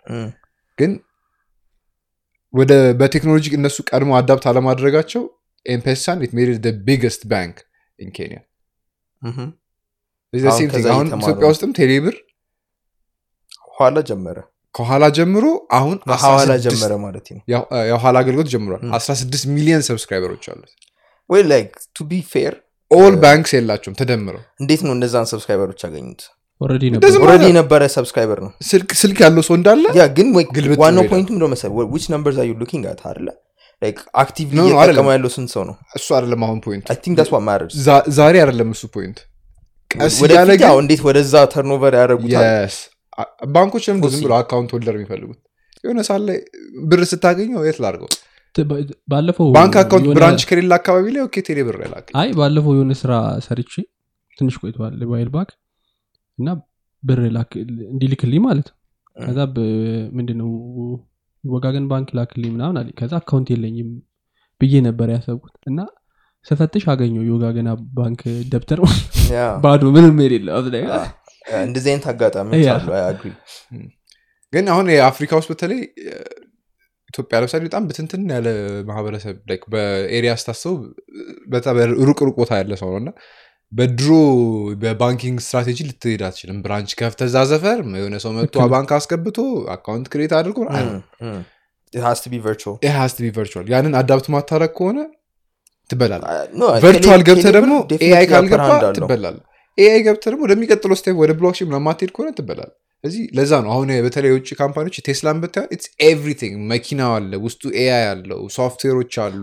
ግን ወደ በቴክኖሎጂ እነሱ ቀድሞ adapt አለማድረጋቸው ኤምፔሳን it made biggest bank in ኬንያ አሁን ኢትዮጵያ ውስጥም ቴሌብር ኋላ ጀመረ። ከኋላ ጀምሮ አሁን 16 ጀመረ ማለት ነው። የኋ- የኋላ አገልግሎት ጀምሯል። Mm. 16 ሚሊዮን subscriber ኦች አሉት። ወይ like to be fair all banks የላቸውም ተደምረው። እንዴት ነው እነዛን subscriber ኦች ያገኙት already የነበረ subscriber ነው. ስልክ ያለው ሰው እንዳለ ያ ግን ዋናው point ኡ ምንድነው መሰለህ? which numbers are you looking at አይደለ? like actively No, no, እየጠቀመ አይደለም። ያለው ስንት ሰው ነው? እሱ አይደለም አሁን point ዛሬ አይደለም እሱ point ቀስ እንዴት ወደዛ turnover. አ- ባንኮች ለምንድን ነው ዝም ብሎ account holder የሚፈልጉት? የሆነ ሳለ ብር ስታገኘው የት በ- ባለፈው ባንክ account የሆነ- branch ከሌለ አካባቢ ላይ okay ቴሌ ብር ላክ። አይ ባለፈው የሆነ ስራ ሰርቼ ትንሽ ቆይተዋል while back እና ብር እንዲልክልኝ ማለት ነው። ከዛ ምንድነው ወጋገን ባንክ ላክልኝ ምናምን አለኝ። ከዛ account የለኝም ብዬ ነበር ያሰብኩት። እና ስፈትሽ አገኘው የወጋገን ባንክ ደብተር ባዶ ምንም የሌለ እንደዚህ አይነት አጋጣሚዎች አሉ። ግን አሁን የአፍሪካ ውስጥ በተለይ ኢትዮጵያ ለምሳሌ በጣም ብትንትን ያለ ማህበረሰብ በ area ስታስበው በጣም ሩቅ ሩቅ ቦታ ያለ ሰው ነው እና በድሮ በ banking strategy ልትሄድ አትችልም። branch ከፍተህ እዛ ሰፈር የሆነ ሰው መጥቶ ባንክ አስገብቶ account create አድርጎ virtual ያንን adapt ማታረግ ከሆነ ትበላል no፣ virtual ቴሌ- ገብተህ ደግሞ AI ካልገባ ትበላል AI ገብተህ ደግሞ ወደሚቀጥለው step ወደ blockchain ለማትሄድ ከሆነ ትበላል እዚህ ለዛ ነው አሁን በተለይ የውጭ company ዎች ቴስላን ብታየው it's everything መኪናው አለ ውስጡ AI አለው ሶፍትዌሮች አሉ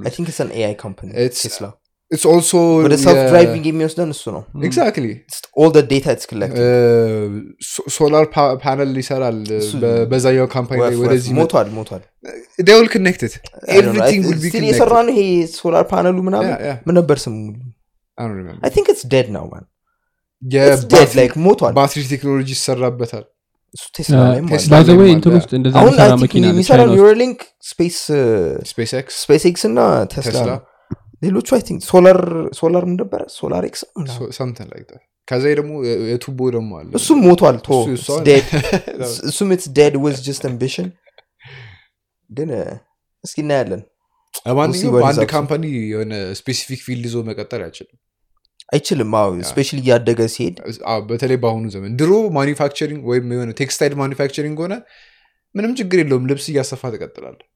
it's an AI company It's- ቴስላ ኢትስ ኦልሶ ወደ ሰልፍ ድራይቪንግ የሚወስደን እሱ ነው ኤግዛክትሊ It's all the data it's collecting ሶላር ፓነል ይሰራል እሱ- በ- በዛኛው ካምፓኒ ላይ ወፍ- ወፍ- ወደዚህ ሞቷል ሞቷል ዴውል ኮኔክትድ ኤቭሪቲንግ ዊል ቢ ስቲል የሰራ ነው ይሄ ሶላር ፓነሉ ምናምን Yeah, yeah. ምን ነበር ስሙ አይ ቲንክ ኢትስ ዴድ ናው ማን ዴድ ላይክ ሞቷል ባትሪ ቴክኖሎጂ ይሰራበታል እሱ ቴስላ ላይም አለ። ቴስላ ባይ ዘ ወይ ላይ እንትን አለ። ውስጥ እንደዛ አሁን የሚሰራ I think መኪና አለ የሚሰራው ቻይና ውስጥ። ኒውራሊንክ Space SpaceX SpaceX እና Tesla Tesla ነው ሌሎቹ I think solar solar ምን ነበረ? Solar X ምናምን። ሰምተን ላይ ከዛ ደግሞ የቱቦ ደግሞ አለ። እሱም ሞቷል ቶ እሱም it's dead was just ambition ግን እስኪ እናያለን። is አንድ. company የሆነ specific field ይዞ መቀጠል አይችልም። አይችልም። አዎ specially እያደገ ሲሄድ። በተለይ በአሁኑ ዘመን። ድሮ manufacturing ወይም የሆነ textile manufacturing ሆነ ምንም ችግር የለውም። ልብስ እያሰፋ ትቀጥላል እም።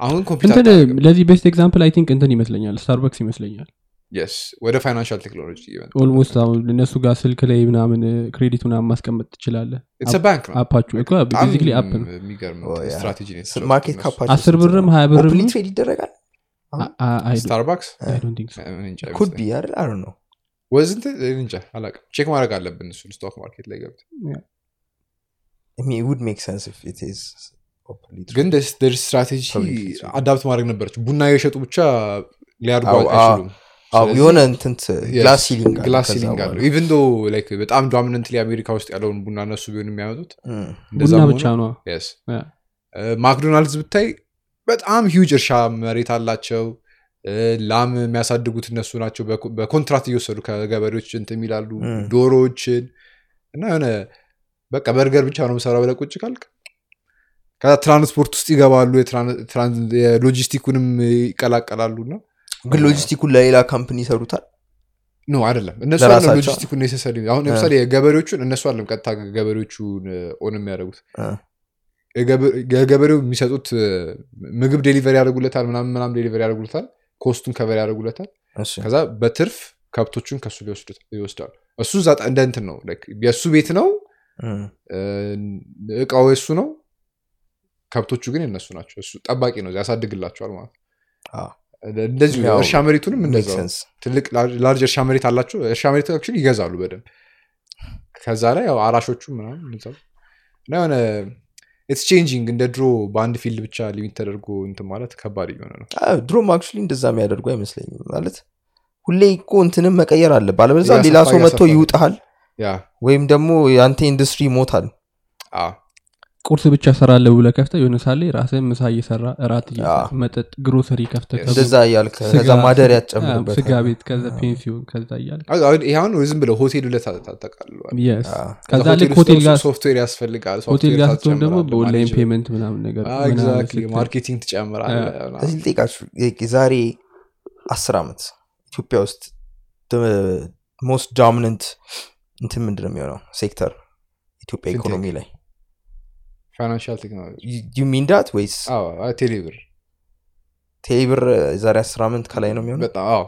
አሁን እንትን ኮምፒውተር ለዚህ best example I think እንትን ይመስለኛል Starbucks ይመስለኛል። yes ወደ financial technology almost አሁን እነሱ ጋር ስልክ ላይ ምናምን credit ምናምን ማስቀመጥ ባንክ ነው። app ኣችሁ basically app ነው። አስር ብርም ሀያ ብርም trade ይደረጋል? Starbucks could be አይደል? አይ ነው wasn't እንጃ አላውቅም። check ማድረግ አለብን እሱን stock market ላይ would make sense if it is openly ግን their strategy. adapt ማድረግ ነበረች። ቡና የሸጡ ብቻ ሊያድጉ አይችሉም። የሆነ እንትን glass ceiling አለው even though like በጣም dominantly አሜሪካ ውስጥ ያለውን ቡና እነሱ ቢሆን የሚያመጡት ቡና ብቻ ነው? McDonald's ብታይ በጣም ሂውጅ እርሻ መሬት አላቸው። ላም የሚያሳድጉት እነሱ ናቸው። በኮ- በ contract እየወሰዱ ከገበሬዎች እንትን የሚላሉ ዶሮዎችን እና የሆነ በቃ በርገር ብቻ ነው የምሰራው ብለህ ቁጭ ካልክ ከዛ ትራንስፖርት ውስጥ ይገባሉ የሎጂስቲኩንም ይቀላቀላሉ እና ግን ሎጂስቲኩን ለሌላ company ይሰሩታል? no አይደለም። እነሱ? አለም logistic ኩን necessary አሁን ለምሳሌ የገበሬዎቹን እነሱ አለም ቀጥታ ገበሬዎቹን own የሚያደርጉት። የገበሬው የሚሰጡት ምግብ delivery ያደርጉለታል ምናምን ምናምን delivery ያደርጉለታል። cost ኡን cover ያደርጉለታል። ከዛ በትርፍ ከብቶቹን ከሱ ይወስዳሉ። እሱ እዛ እንደ እንትን ነው። የእሱ ቤት ነው። እቃው የእሱ ነው ከብቶቹ ግን የነሱ ናቸው። እሱ ጠባቂ ነው ያሳድግላቸዋል ማለት እንደዚሁ እርሻ መሬቱንም እንደዛው ትልቅ large እርሻ መሬት አላቸው። እርሻ መሬት ይገዛሉ በደንብ። ከዛ ላይ ያው አራሾቹ ምናምን እና የሆነ it's changing እንደ ድሮ በአንድ field ብቻ limit ተደርጎ እንትን ማለት ከባድ እየሆነ ነው። ድሮም actually እንደዛ የሚያደርጉ አይመስለኝም ማለት ሁሌ እኮ እንትንም መቀየር አለ። ባለበዛ ሌላ ሰው መጥቶ ይውጣሃል ወይም ደግሞ የአንተ ኢንዱስትሪ ይሞታል ቁርስ ብቻ ሰራለሁ ብለህ ከፍተህ የሆነ ሳለ ራስህን ምሳ እየሰራ እራት መጠጥ ግሮሰሪ. ከዛ እንደዛ እያልክ ከዛ ማደሪያ ትጨምርበት ስጋ ቤት ከዛ ፔንሲዮን ከዛ አሁን ዝም ብለው ሆቴል ብለህ ታ- ታጠቃልለዋል Yes። አዎ። ከዛ ሆቴል ልክ ሆቴል ደግሞ ጋር ሶፍትዌር ያስፈልጋል ሆቴል ጋር ስትሆን ደግሞ በ online payment ምናምን ነገር marketing እዚህ ልጠይቃችሁ የዛሬ አስር ዓመት ኢትዮጵያ ውስጥ most dominant እንትን ምንድን ነው የሚሆነው ሴክተር ኢትዮጵያ. ኢኮኖሚ ላይ financial technology you mean that ወይስ ቴሌብር ቴሌብር የዛሬ አስር ዓመት ከላይ ነው የሚሆነው? በጣም አዎ።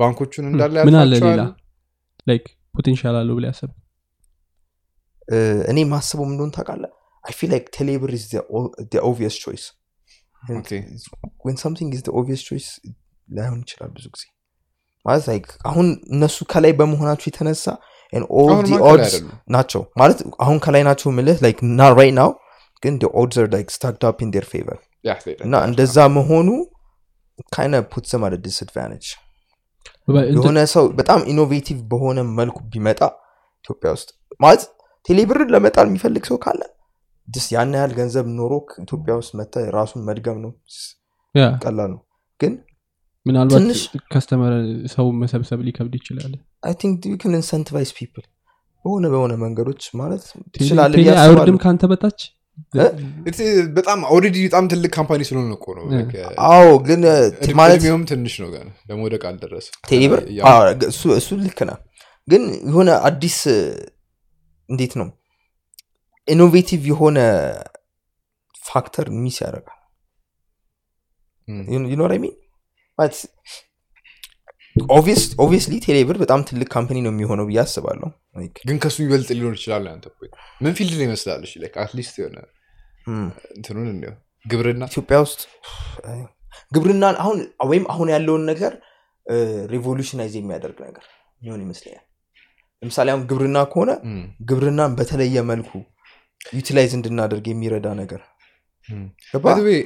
ባንኮቹን እንዳለ ምን አለ ሌላ? like potential አለው ብለህ ያሰብ እ፣ እኔ ማስበው እንደሆን ታውቃለህ? I feel like ቴሌብር is obvious choice. when something is obvious choice ላይሆን ይችላል ብዙ ጊዜ. ማለት like አሁን እነሱ ከላይ በመሆናቸው የተነሳ all the odds? ናቸው ማለት አሁን ከላይ ናቸው ምልህ like ና right now ግን odds are like stacked up in their favor እና እንደዛ መሆኑ ካይነ ፑት ዘም አደ ዲስአድቫንቴጅ የሆነ ሰው በጣም ኢኖቬቲቭ በሆነ መልኩ ቢመጣ ኢትዮጵያ ውስጥ ማለት ቴሌብርን ለመጣል የሚፈልግ ሰው ካለ ስ ያን ያህል ገንዘብ ኖሮ ኢትዮጵያ ውስጥ መተ ራሱን መድገም ነው ቀላል ነው። ግን ምናልባት ከስተመር ሰው መሰብሰብ ሊከብድ ይችላል አይ ቲንክ ዩ ካን ኢንሰንቲቫይዝ ፒፕል በሆነ በሆነ መንገዶች ማለት ብዬ አይወርድም ከአንተ በታች? በጣም already በጣም ትልቅ company ስለሆነ እኮ ነው አዎ ግን እ, እድሜ- ማለት እድሜውም ትንሽ ነው ገና ለመውደቅ አልደረሰም ቴሌብር ያ- አዎ፣ እሱ እሱ ልክ ነህ ግን የሆነ አዲስ እንዴት ነው? innovative የሆነ factor miss ያደርጋል. you know what I mean obviously ቴሌብር በጣም ትልቅ company ነው የሚሆነው ብዬ አስባለሁ. ግን ከሱ ይበልጥ ሊሆን ይችላል አንተ ምን field ነው like at least የሆነ hmm. እንትኑን እንየው። ግብርና? ኢትዮጵያ ውስጥ ግብርናን አሁን ወይም አሁን ያለውን ነገር revolutionize የሚያደርግ ነገር ሊሆን ይመስለኛል። ለምሳሌ አሁን ግብርና ከሆነ Mm. ግብርናን በተለየ መልኩ utilize እንድናደርግ የሚረዳ ነገር Mm. way,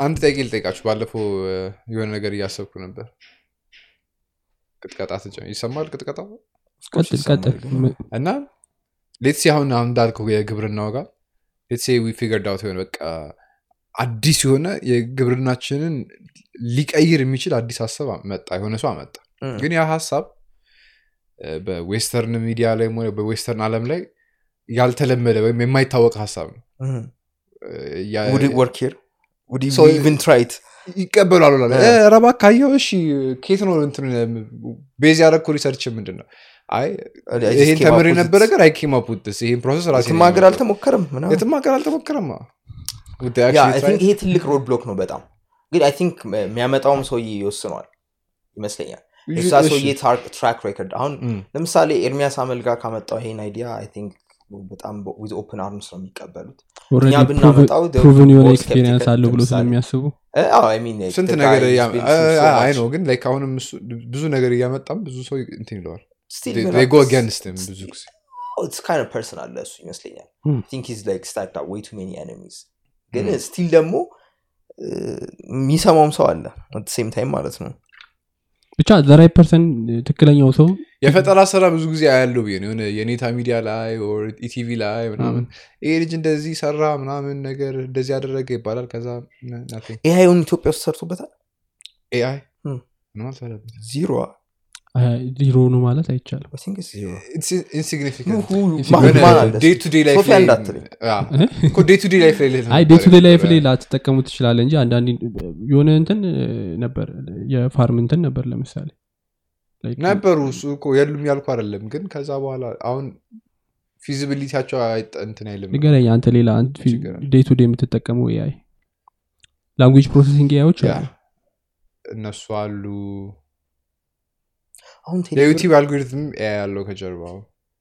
አንድ ጥያቄ ልጠይቃችሁ። ባለፈው እ፣ የሆነ ነገር እያሰብኩ ነበር ቅጥቀጣ ይሰማል ቅጥቀጣ ቀጥል። ቀጥል ም- እና let's say አሁን አሁን እንዳልከው የግብርናው ጋር let's say figured out የሆነ በቃ አዲስ የሆነ የግብርናችንን ሊቀይር የሚችል አዲስ ሀሳብ መጣ የሆነ ሰው አመጣ. ግን ያ ሀሳብ በ western media ላይ ሆነ በ western አለም ላይ ያልተለመደ ወይም የማይታወቅ ሀሳብ ነው እ። ረባ ካየው እሺ ኬት ነው እንትን base ያደረግኩ research ምንድን ነው up ተምር የነበረ. ነገር I came up process ራሴ የትም ሀገር አልተሞከረም የትም ሀገር አልተሞከረም? ይሄ ትልቅ road block ነው በጣም ግን I think የሚያመጣውም ሰውዬ ይወስነዋል ይመስለኛል እሺ። ሰውዬ track record አሁን ለምሳሌ ኤርሚያስ አመልጋ ካመጣው ይሄን idea I think በጣም with open arms ነው የሚቀበሉት already እኛ ብናመጣው proven የሆነ experience አለው ብሎ ስለሚያስቡ ስንት ነገር አይ. ነው ግን like አሁንም እሱ- ብዙ ነገር እያመጣም ብዙ ሰው እንትን ይለዋል against him ብዙ ጊዜ Oh, it's kind of personal ለእሱ ይመስለኛል Hmm. He's like stacked up way too many enemies ግን Hmm. still ደግሞ የሚሰማውም ሰው አለ at same time ማለት ነው ብቻ the right person ትክክለኛው ሰው የፈጠራ ስራ ብዙ ጊዜ አያለው ብዬ ነው። የሆነ የኔታ ሚዲያ ላይ ኢቲቪ ላይ ምናምን ይሄ ልጅ እንደዚህ ሰራ ምናምን ነገር እንደዚህ ያደረገ ይባላል። ከዛ AI ን ኢትዮጵያ ውስጥ ሰርቶበታል? AI? zero zero ነው ማለት አይቻልም። day life ላይ ላትጠቀሙ ትችላለ እንጂ አንዳንድ የሆነ እንትን እ፣ ነበር የ farm እንትን ነበር ለምሳሌ። Like, ነበሩ እሱ እኮ የሉም ያልኩ አይደለም ግን ከዛ በኋላ አሁን feasibility ያቸው አይጠ- እንትን አይልም። ንገረኝ አንተ ሌላ day to day የምትጠቀመው AI language processing AI ዮች እነሱ አሉ አሁን የ YouTube algorithm ያለው ከጀርባው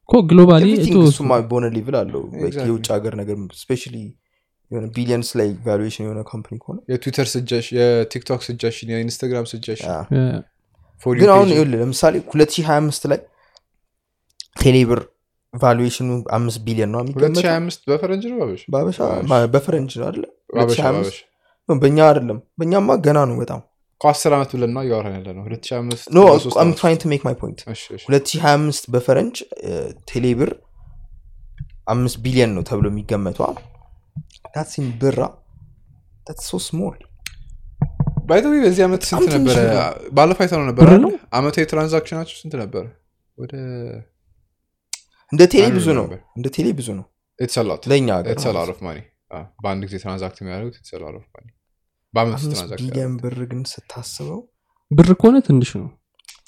እኮ globally እሱማ በሆነ level አለው. የውጭ ሀገር ነገር specially የሆነ billions ላይ valuation የሆነ company ከሆነ የ Twitter suggestion የ TikTok suggestion የ Instagram For ግን አሁን ለምሳሌ 2025 ላይ ቴሌብር valuation ኡ አምስት ቢሊዮን ነው 2025 በፈረንጅ ነው በፈረንጅ ነው አይደለ? ባበሻ 2025 ባበሻ። ነው፣ በእኛ አይደለም። በእኛማ ገና ነው በጣም ከአስር ዓመት ብለን ነው እያወራን ያለ ነው 2025 no በሶስት አም ዓመት trying to make my point እሺ፣ እሺ። 2025 በፈረንጅ ቴሌብር አምስት ቢሊዮን ነው ተብሎ የሚገመተዋ that's in ብር so small By the way በዚህ ዓመት ስንት ነበረ ባለፈው አይተነው? ነው? አመታዊ transaction ኣቸው ስንት ነበረ ወደ እንደ ቴሌ ብዙ ነው. እንደ ቴሌ ብዙ ነው It's a lot. ለእኛ ሀገር It's a lot of money. አዎ፣ በአንድ ጊዜ transact የሚያደርጉት it's a lot of money። በአመት ውስጥ አምስት transact ቢሊዮን ብር ግን ስታስበው? ብር ከሆነ ትንሽ ነው።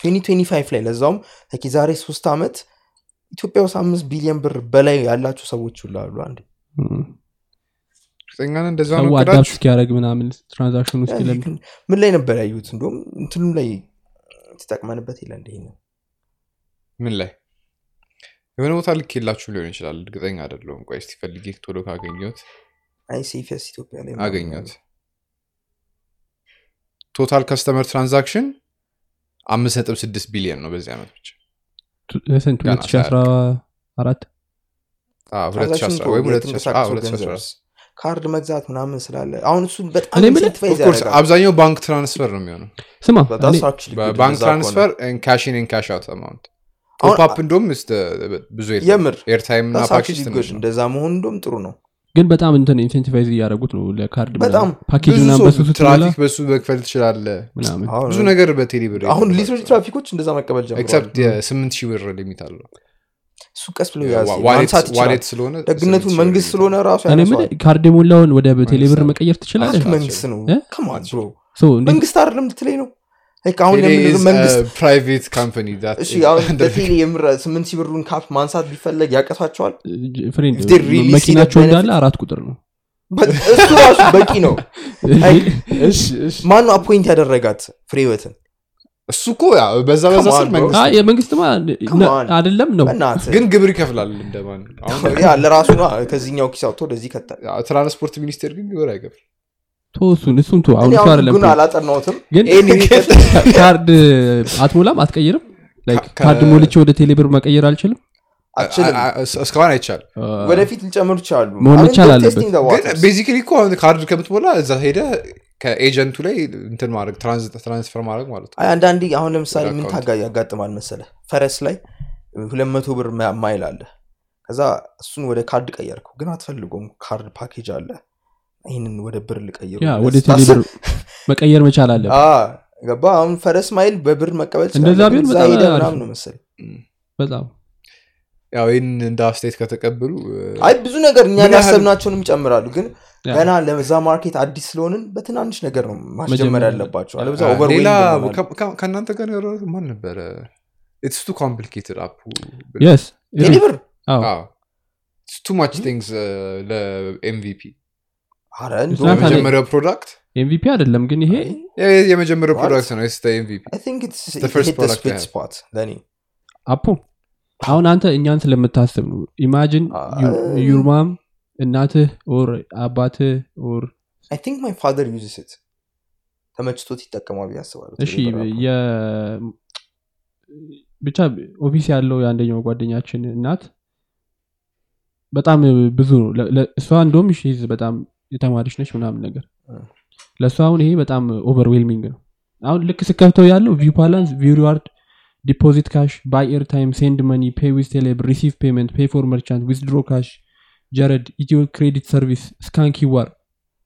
2025 ላይ ለዛውም like የዛሬ ሶስት ዓመት ኢትዮጵያ ውስጥ አምስት ቢሊዮን ብር በላይ ያላቸው ሰዎች ሁሉ አሉ አንድ ሰው adapt? እስኪያደረግ ምናምን transaction ውስጥ ምን ላይ ነበር ያዩት እንዲሁም እንትኑም ላይ ተጠቅመንበት ይላል ይሄን ምን ላይ? የሆነ ቦታ ልክ የላችሁ ሊሆን ይችላል። እርግጠኛ አይደለሁም። ቆይ እስቲ ፈልጌ ቶሎ ካገኘሁት አይ ሴፊያስ ኢትዮጵያ ላይ አገኘሁት total customer transaction አምስት ነጥብ ስድስት ቢሊዮን ነው በዚህ ዓመት ብቻ። ስንት ገና 2014 አዎ፣ 2010 ወይም 2010 አዎ፣ 2014 ካርድ መግዛት ምናምን ስላለ አሁን እሱን በጣም አብዛኛው ባንክ transfer ነው የሚሆነው። ባንክ transfer cash in ን cash out amount አሁን- top up እንደውም ስ ብዙ airtime እና ፓኬጅ እንደዛ መሆን እንደውም ጥሩ ነው ግን በጣም እንትን incentivize እያደረጉት ነው ለካርድ በጣም ፓኬጅ ብዙ ምናምን ሰው በሱ ስትሞላ ትራፊክ በሱ መክፈል ትችላለ ብዙ ነገር በቴሌ ብር አሁን literally ትራፊኮች እንደዛ መቀበል ጀምረዋል። except የስምንት ሺህ ብር limit አለው። እሱ ቀስ ብሎ ስለሆነ ደግነቱ መንግስት ስለሆነ ራሱ ካርድ የሞላውን ወደ ቴሌ ብር መንግስት መቀየር ትችላለህ? መንግስት ነው። መንግስት አይደለም ልትለኝ ነው አሁን አሁን under- በቴሌ ስምንት ሺህ ብሩን cap ማንሳት ቢፈለግ see መኪናቸው እንዳለ አራት ቁጥር ነው። እሱ ራሱ በቂ ነው። Like, እሺ እሺ። ማነው appoint ያደረጋት ፍሬህይወትን እሱ እኮ ያው በዛ በዛ ስር የመንግስትማ. አይደለም ነው። ግን ግብር ይከፍላል እንደማን ለራሱ ነዋ፣ ከዚህኛው ኪስ አውጥቶ ወደዚህ ከታል ያው ትራንስፖርት ሚኒስቴር ግን ግብር አይከፍል ቶ እሱን እሱን ቶ አሁን እሱ አይደለም አላጠናሁትም። ግን ካርድ አትሞላም? አትቀይርም? ካርድ ሞልቼ ወደ ቴሌ ብር መቀየር አልችልም? እስካሁን አይቻልም። ወደፊት ሊጨምሩ ይችላሉ። መሆን መቻል አለበት።. basically እኮ አሁን ካርድ ከምትሞላ እዛ ሄደ ከ agent ኡ ላይ እንትን ማድረግ trans- transfer ማድረግ ማለት ነው። አይ አንዳንዴ አሁን ለምሳሌ ምን ታጋ ያጋጥማል መሰለ ፈረስ ላይ ሁለት መቶ ብር mile አለ። ከዛ እሱን ወደ ካርድ ቀየርከው ግን አትፈልገውም። ካርድ ፓኬጅ አለ ይህንን ወደ ብር ልቀይሩ ወደ ቴሌ ብር መቀየር መቻል አለበት ገባ? አሁን ፈረስ mile በብር መቀበል እንደዛ ቢሆን በጣም ነው። መሰለኝ። በጣም ያው ይህን እንደ አስተያየት ከተቀበሉ አይ ብዙ ነገር ያህል- ያሰብናቸውንም ይጨምራሉ ግን ገና ለዛ market አዲስ ስለሆንን በትናንሽ ነገር ነው ማስጀመር ያለባቸው። አለበዛ ከእናንተ ጋር ማን ነበረ? it's too complicated app ኡ። yes ቴሌ ብር? too much things ለ MVP የመጀመሪያው product MVP አይደለም ግን ይሄ? የመጀመሪያው? product ነው። ስ MVP I think it's the it first hit the product I sweet had. spot ለእኔ አፖ አሁን አንተ እኛን ስለምታስብ ነው። imagine አይ። your mom እናትህ or አባትህ or I think my father uses it. ተመችቶት ይጠቀማል ብዬ አስባለሁ። እሺ ብቻ office ያለው የአንደኛው ጓደኛችን እናት በጣም ብዙ እሷ እንደውም በጣም የተማረች ነች ምናምን ነገር። እ። ለእሷ አሁን ይሄ በጣም overwhelming ነው። አሁን ልክ ስከፍተው ያለው view balance view reward deposit cash buy airtime send money pay with ቴሌብር receive payment pay for merchant withdraw cash GERD ኢትዮ credit service scan QR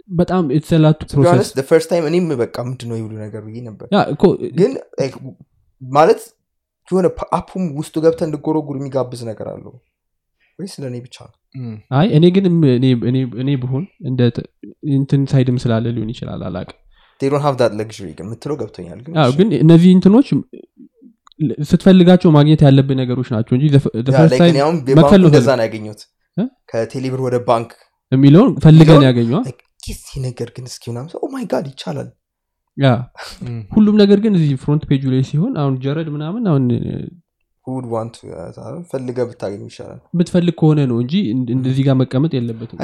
በጣም የተሰላቱ To be process honest, the first time እኔም በቃ ምንድነው የሁሉ ነገር ብዬ ነበር። ግን ማለት የሆነ app ኡም ውስጡ ገብተህ እንድጎረጉር የሚጋብዝ ነገር አለው ወይስ ለእኔ ብቻ ነው? አይ እኔ ግን እኔ- እኔ- እኔ ብሆን እንደ እንትን side ም ስላለ ሊሆን ይችላል አላቅ they don't have that luxury ግን የምትለው ገብቶኛል ግን እነዚህ እንትኖች ስትፈልጋቸው ማግኘት ያለብህ ነገሮች ናቸው እንጂ እኔ መክፈል ነው እ? ከቴሌብር ወደ ባንክ የሚለውን ፈልገን የሚለውን- ያገኘ like, ይህ ነገር ግን እስኪ my God ይቻላል። ያ ሁሉም ነገር ግን እዚህ front page ኡ ላይ ሲሆን አሁን GERD ምናምን አሁን who would want to uh, ፈልገ ብታገኙ ይሻላል የምትፈልግ ከሆነ ነው እንጂ እንድ- እንደዚህ ጋር መቀመጥ የለበትም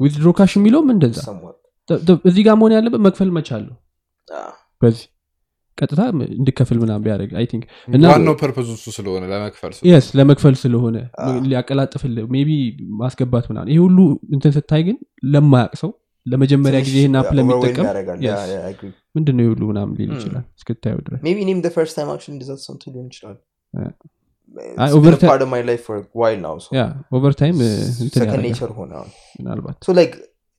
withdraw. cash የሚለውም እንደዛ እዚህ ጋር መሆን ያለበት መክፈል መቻለሁ Ah. በዚህ ቀጥታ እንድከፍል ምናምን ቢያደርግ I think እና ዋናው purpose እሱ ስለሆነ ለመክፈል ስለሆነ። yes ለመክፈል ስለሆነ አዎ። ሊያቀላጥፍልህ maybe ማስገባት ምናምን ይሄ ሁሉ እንትን ስታይ ግን ለማያቅ ሰው ለመጀመሪያ ጊዜ ይህን app ለሚጠቀም. ምንድን ነው የሁሉ ምናምን ሊል Mm. ይችላል እስክታየው ድረስ? Maybe እኔም the first time actually እንደዛ ሊሆን ይችላል. over time ሆነ ምናልባት.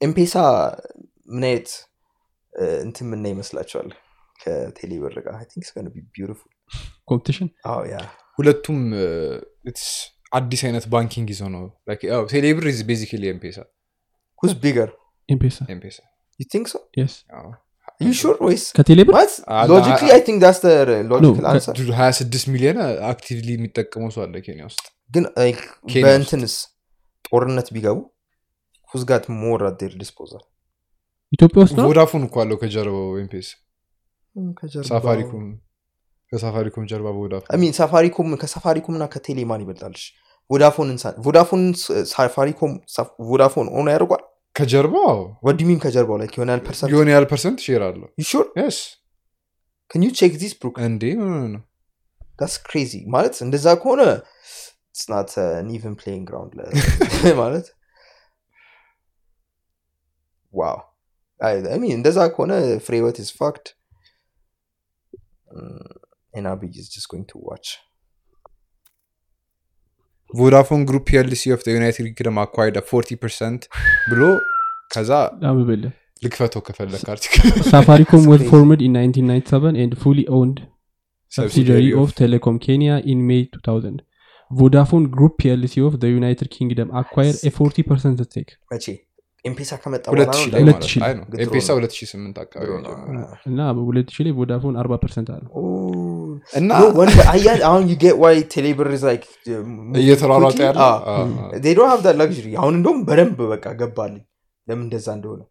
ኤምፔሳ ምን አይነት uh, እንትን ምን ይመስላችኋል? ከቴሌብር ጋር? I think it's gonna be beautiful. competition oh yeah. ሁለቱም it's አዲስ አይነት banking ይዘው ነው. ቴሌብር basically ኤምፔሳ who's bigger ኤምፔሳ ኤምፔሳ you think so? yes ያው። you sure ወይስ ከቴሌብር what? አላ- logically i think that's the logical No, answer. dude 26 ሚሊዮን actively የሚጠቀመው ሰው አለ ኬንያ ውስጥ. ግን በእንትንስ? ጦርነት ቢገቡ? Who's got more at their disposal? ኢትዮጵያ ውስጥ ነው? ቮዳፎን እኮ አለው ከጀርባው ኤምፔስ ሳፋሪኮም ከሳፋሪኮም ጀርባ ቮዳፎን። I mean ሳፋሪኮም ከሳፋሪኮም እና ከቴሌ ማን ይበልጣልሽ ስ- ሳፋሪኮም ቮዳፎን ሆኖ ያደርጓል ከጀርባው? ወዲሚን ከጀርባው? ላይ የሆነ ያህል ፐርሰንት የሆነ ያህል ፐርሰንት ሼር አለው። You sure? ስ can you check this brook እንዴ? ኖ ኖ ኖ. That's crazy. ማለት እንደዛ ከሆነ it's not an even playing ground ለ- ማለት? ዋው እንደዛ ከሆነ ፍሬወት ስ ፋክድ እና ብይ ስ ጎይንግ ቱ ዋች ቮዳፎን Group PLC of United Kingdom acquired 40 percent ብሎ ከዛ አብብል ልክፈተው ከፈለክ article ሳፋሪኮም was crazy. formed in 1997 and fully owned subsidiary of Telecom Kenya in May 2000. Vodafone Group PLC of the United Kingdom acquired a 40% stake. መቼ ኤምፔሳ ከመጣ ሺህ ላይ ሁለት ሺህ ኤምፔሳ 2008 አካባቢ እና በ2000 ላይ ቮዳፎን 40% አለው። ኦ፣ እና አሁን ቴሌብር uh, እየተሯሯጠ? ያለ luxury. አሁን እንደውም በደንብ በቃ ገባልኝ። ለምን እንደዛ እንደሆነ?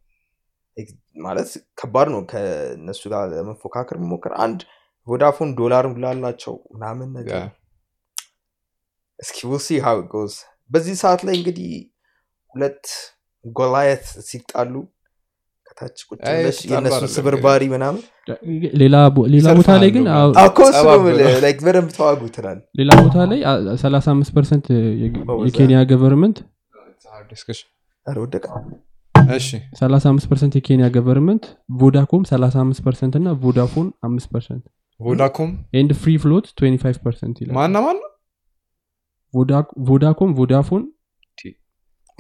ማለት ከባድ ነው። ከእነሱ ጋር ለመፎካከር መሞከር አንድ ቮዳፎን ዶላር ላላቸው ምናምን ነገር. እስኪ goes በዚህ ሰዓት ላይ እንግዲህ ሁለት ጎላየት ሲጣሉ ከታች ቁጭ ብለሽ የእነሱን ስብርባሪ ምናምን ሌላ ቦታ ላይ ግን በደንብ ተዋጉ ትላል ሌላ ቦታ ላይ አ- 35 percent የኬንያ government Discussion. ኧረ ወደቀ። እሺ። 35 percent የኬንያ government ቮዳኮም 35 percent እና ቮዳፎን 5 percent። ቮዳኮም? and free float 25 percent ይላል። ማና ማን ቮዳኮም ቮዳፎን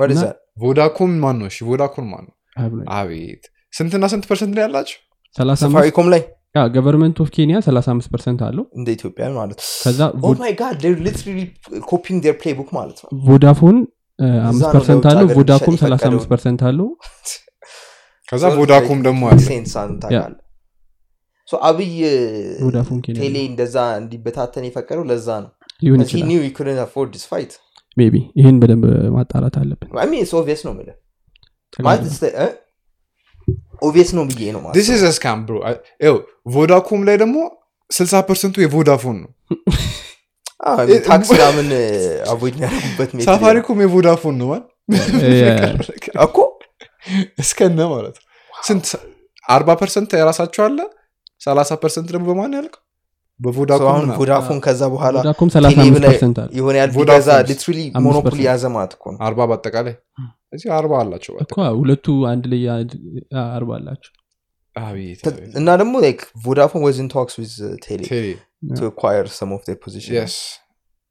What is እና- that? ቮዳኮም ማን ነው እሺ ቮዳኮም ማን ነው አቤት። ስንትና ስንት percent ነው ያላቸው 35 ሳፋሪኮም ላይ? government of ኬንያ 35 percent አለው። እንደ ኢትዮጵያ ማለት ነው። playbook ማለት ነው. ቮዳፎን እዛ አምስት percent አለው። ቮዳኮም የሚሸጥ 35 የፈቀደው። percent አለው። ከዛ So, ቮዳኮም ደግሞ አብይ ቴሌ እንደዛ እንዲበታተን የፈቀደው ለዛ ነው. ሊሆን Because maybe ይህን በደንብ ማጣራት አለብን። I mean it's obvious ነው እ? obvious ነው ብዬ ነው ማለት this is scam bro ቮዳኮም ላይ ደግሞ 60 percent ኡ የቮዳፎን ነው። tax ምናምን avoid የሚያደርጉበት ሳፋሪኮም የቮዳፎን ነው ማን እኮ እስከነ ማለት ነው። ስንት አርባ percent የራሳቸው አለ? ሰላሳ percent ደግሞ በማን ያልቀው በቮዳኮም ቮዳፎን ከዛ በኋላ ቮዳኮም ቴሌ 35 ላይ percent አለው የሆነ ያህል ቢገዛ literally monopoly ያዘ ማለት እኮ ነው። አርባ በአጠቃላይ? እዚህ አርባ አላቸው እኮ ሁለቱ አንድ ላይ አርባ አላቸው። እና ደግሞ like ቮዳፎን was in talks with uh, ቴሌ ቴሌ to acquire some of their position. yes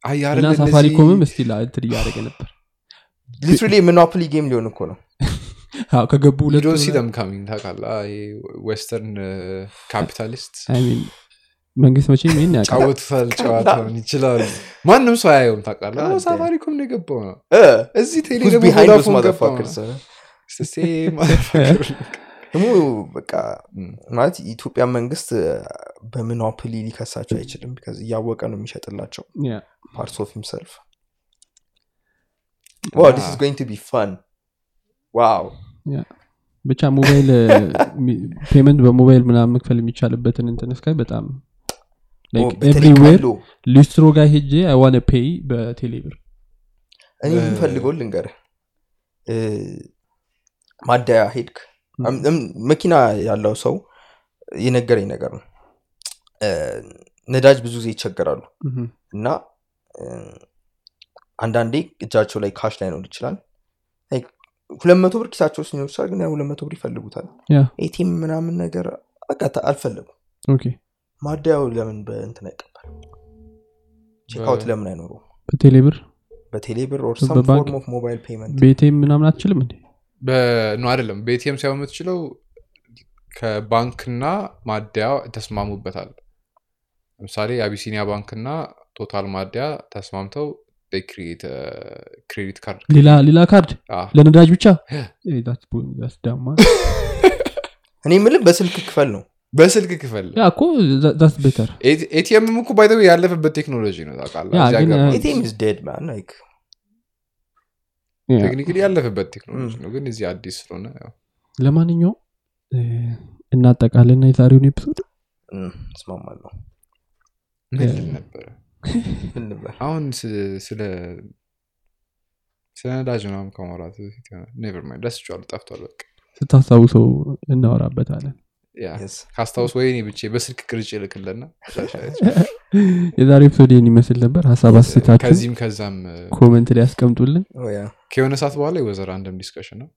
አይ እና አይደለ ሳፋሪኮምም still እንትን እያደረገ ነበር። Literally monopoly game ሊሆን እኮ ነው። አዎ፣ ከገቡ ሁለቱ don't see them coming ታውቃለህ? western capitalist I mean፣ መንግስት መቼም ይህን ያውቃል። ጫወቱታል ጨዋታውን ይችላሉ። ማንም ሰው አያየውም ታውቃለህ. ሳፋሪኮም ነው የገባው። ነው እዚህ ቴሌ ደግሞ በቃ. ማለት የኢትዮጵያ መንግስት በ monopoly ሊከሳቸው አይችልም because እያወቀ ነው የሚሸጥላቸው። Yeah. parts of himself wow this. is going to be fun wow ብቻ mobile payment በሞባይል ምናምን መክፈል የሚቻልበትን እንትን እስካይ በጣም everywhere ሊስትሮ ጋር ሄጄ I wanna pay በቴሌብር እኔ በ- የምፈልገው ልንገርህ እ፣ ማደያ ሄድክ? እም- መኪና ያለው ሰው የነገረኝ ነገር ነው። እ፣ ነዳጅ ብዙ ጊዜ ይቸገራሉ። እና እ፣ አንዳንዴ እጃቸው ላይ cash ላይኖር ይችላል። ሁለት መቶ ብር ኪሳቸው ውስጥ ሊኖር ይችላል ግን ሁለት መቶ ብር ይፈልጉታል። ATM ምናምን ነገር አልፈለጉም። okay ማደያው ለምን በእንትን አይቀበል checkout ለምን አይኖሩም በቴሌብር በቴሌ ብር or በባንክ? form of mobile payment ቤቴም ምናምን አትችልም እንዴ? በኖ አይደለም። በ ATM ሳይሆን የምትችለው ከባንክና ማደያ ተስማሙበታል። ለምሳሌ የአቢሲኒያ ባንክና ቶታል ማደያ ተስማምተው credit card ሌላ ሌላ ካርድ? ለነዳጅ ብቻ? that's bu- that's dumb, man. እኔ የምልህ በስልክ ክፈል ነው በስልክ ክፈል። ያ እኮ that's better ATM ም እኮ ባይዘው ያለፈበት ቴክኖሎጂ ነው ታውቃለህ። ያለፈበት ቴክኖሎጂ ነው ግን እዚህ አዲስ ስለሆነ ለማንኛውም እናጠቃልና የዛሬውን ኤፒሶድ? እስማማለሁ። ነበረ አሁን ስለ ስለ ነዳጅ ምናምን ከማውራት በፊት ኔቨር ማይንድ ረስቼዋለሁ ጠፍቷል በቃ ስታስታውሰው እናወራበታለን ካስታውስ ወይኔ ብቼ በስልክ ቅርጭ ልክለና የዛሬ ኤፒሶድ ይህን ይመስል ነበር ሀሳብ አስተታችሁ ከዚህም ከዛም ኮመንት ላይ ያስቀምጡልን Oh, yeah. ከሆነ ሰዓት በኋላ ይወዘር አንድም ዲስከሽን ነው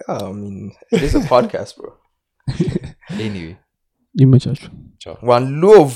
Yeah, I mean, it is a podcast, bro. ኤኒዌይ ይመቻችሁ One love.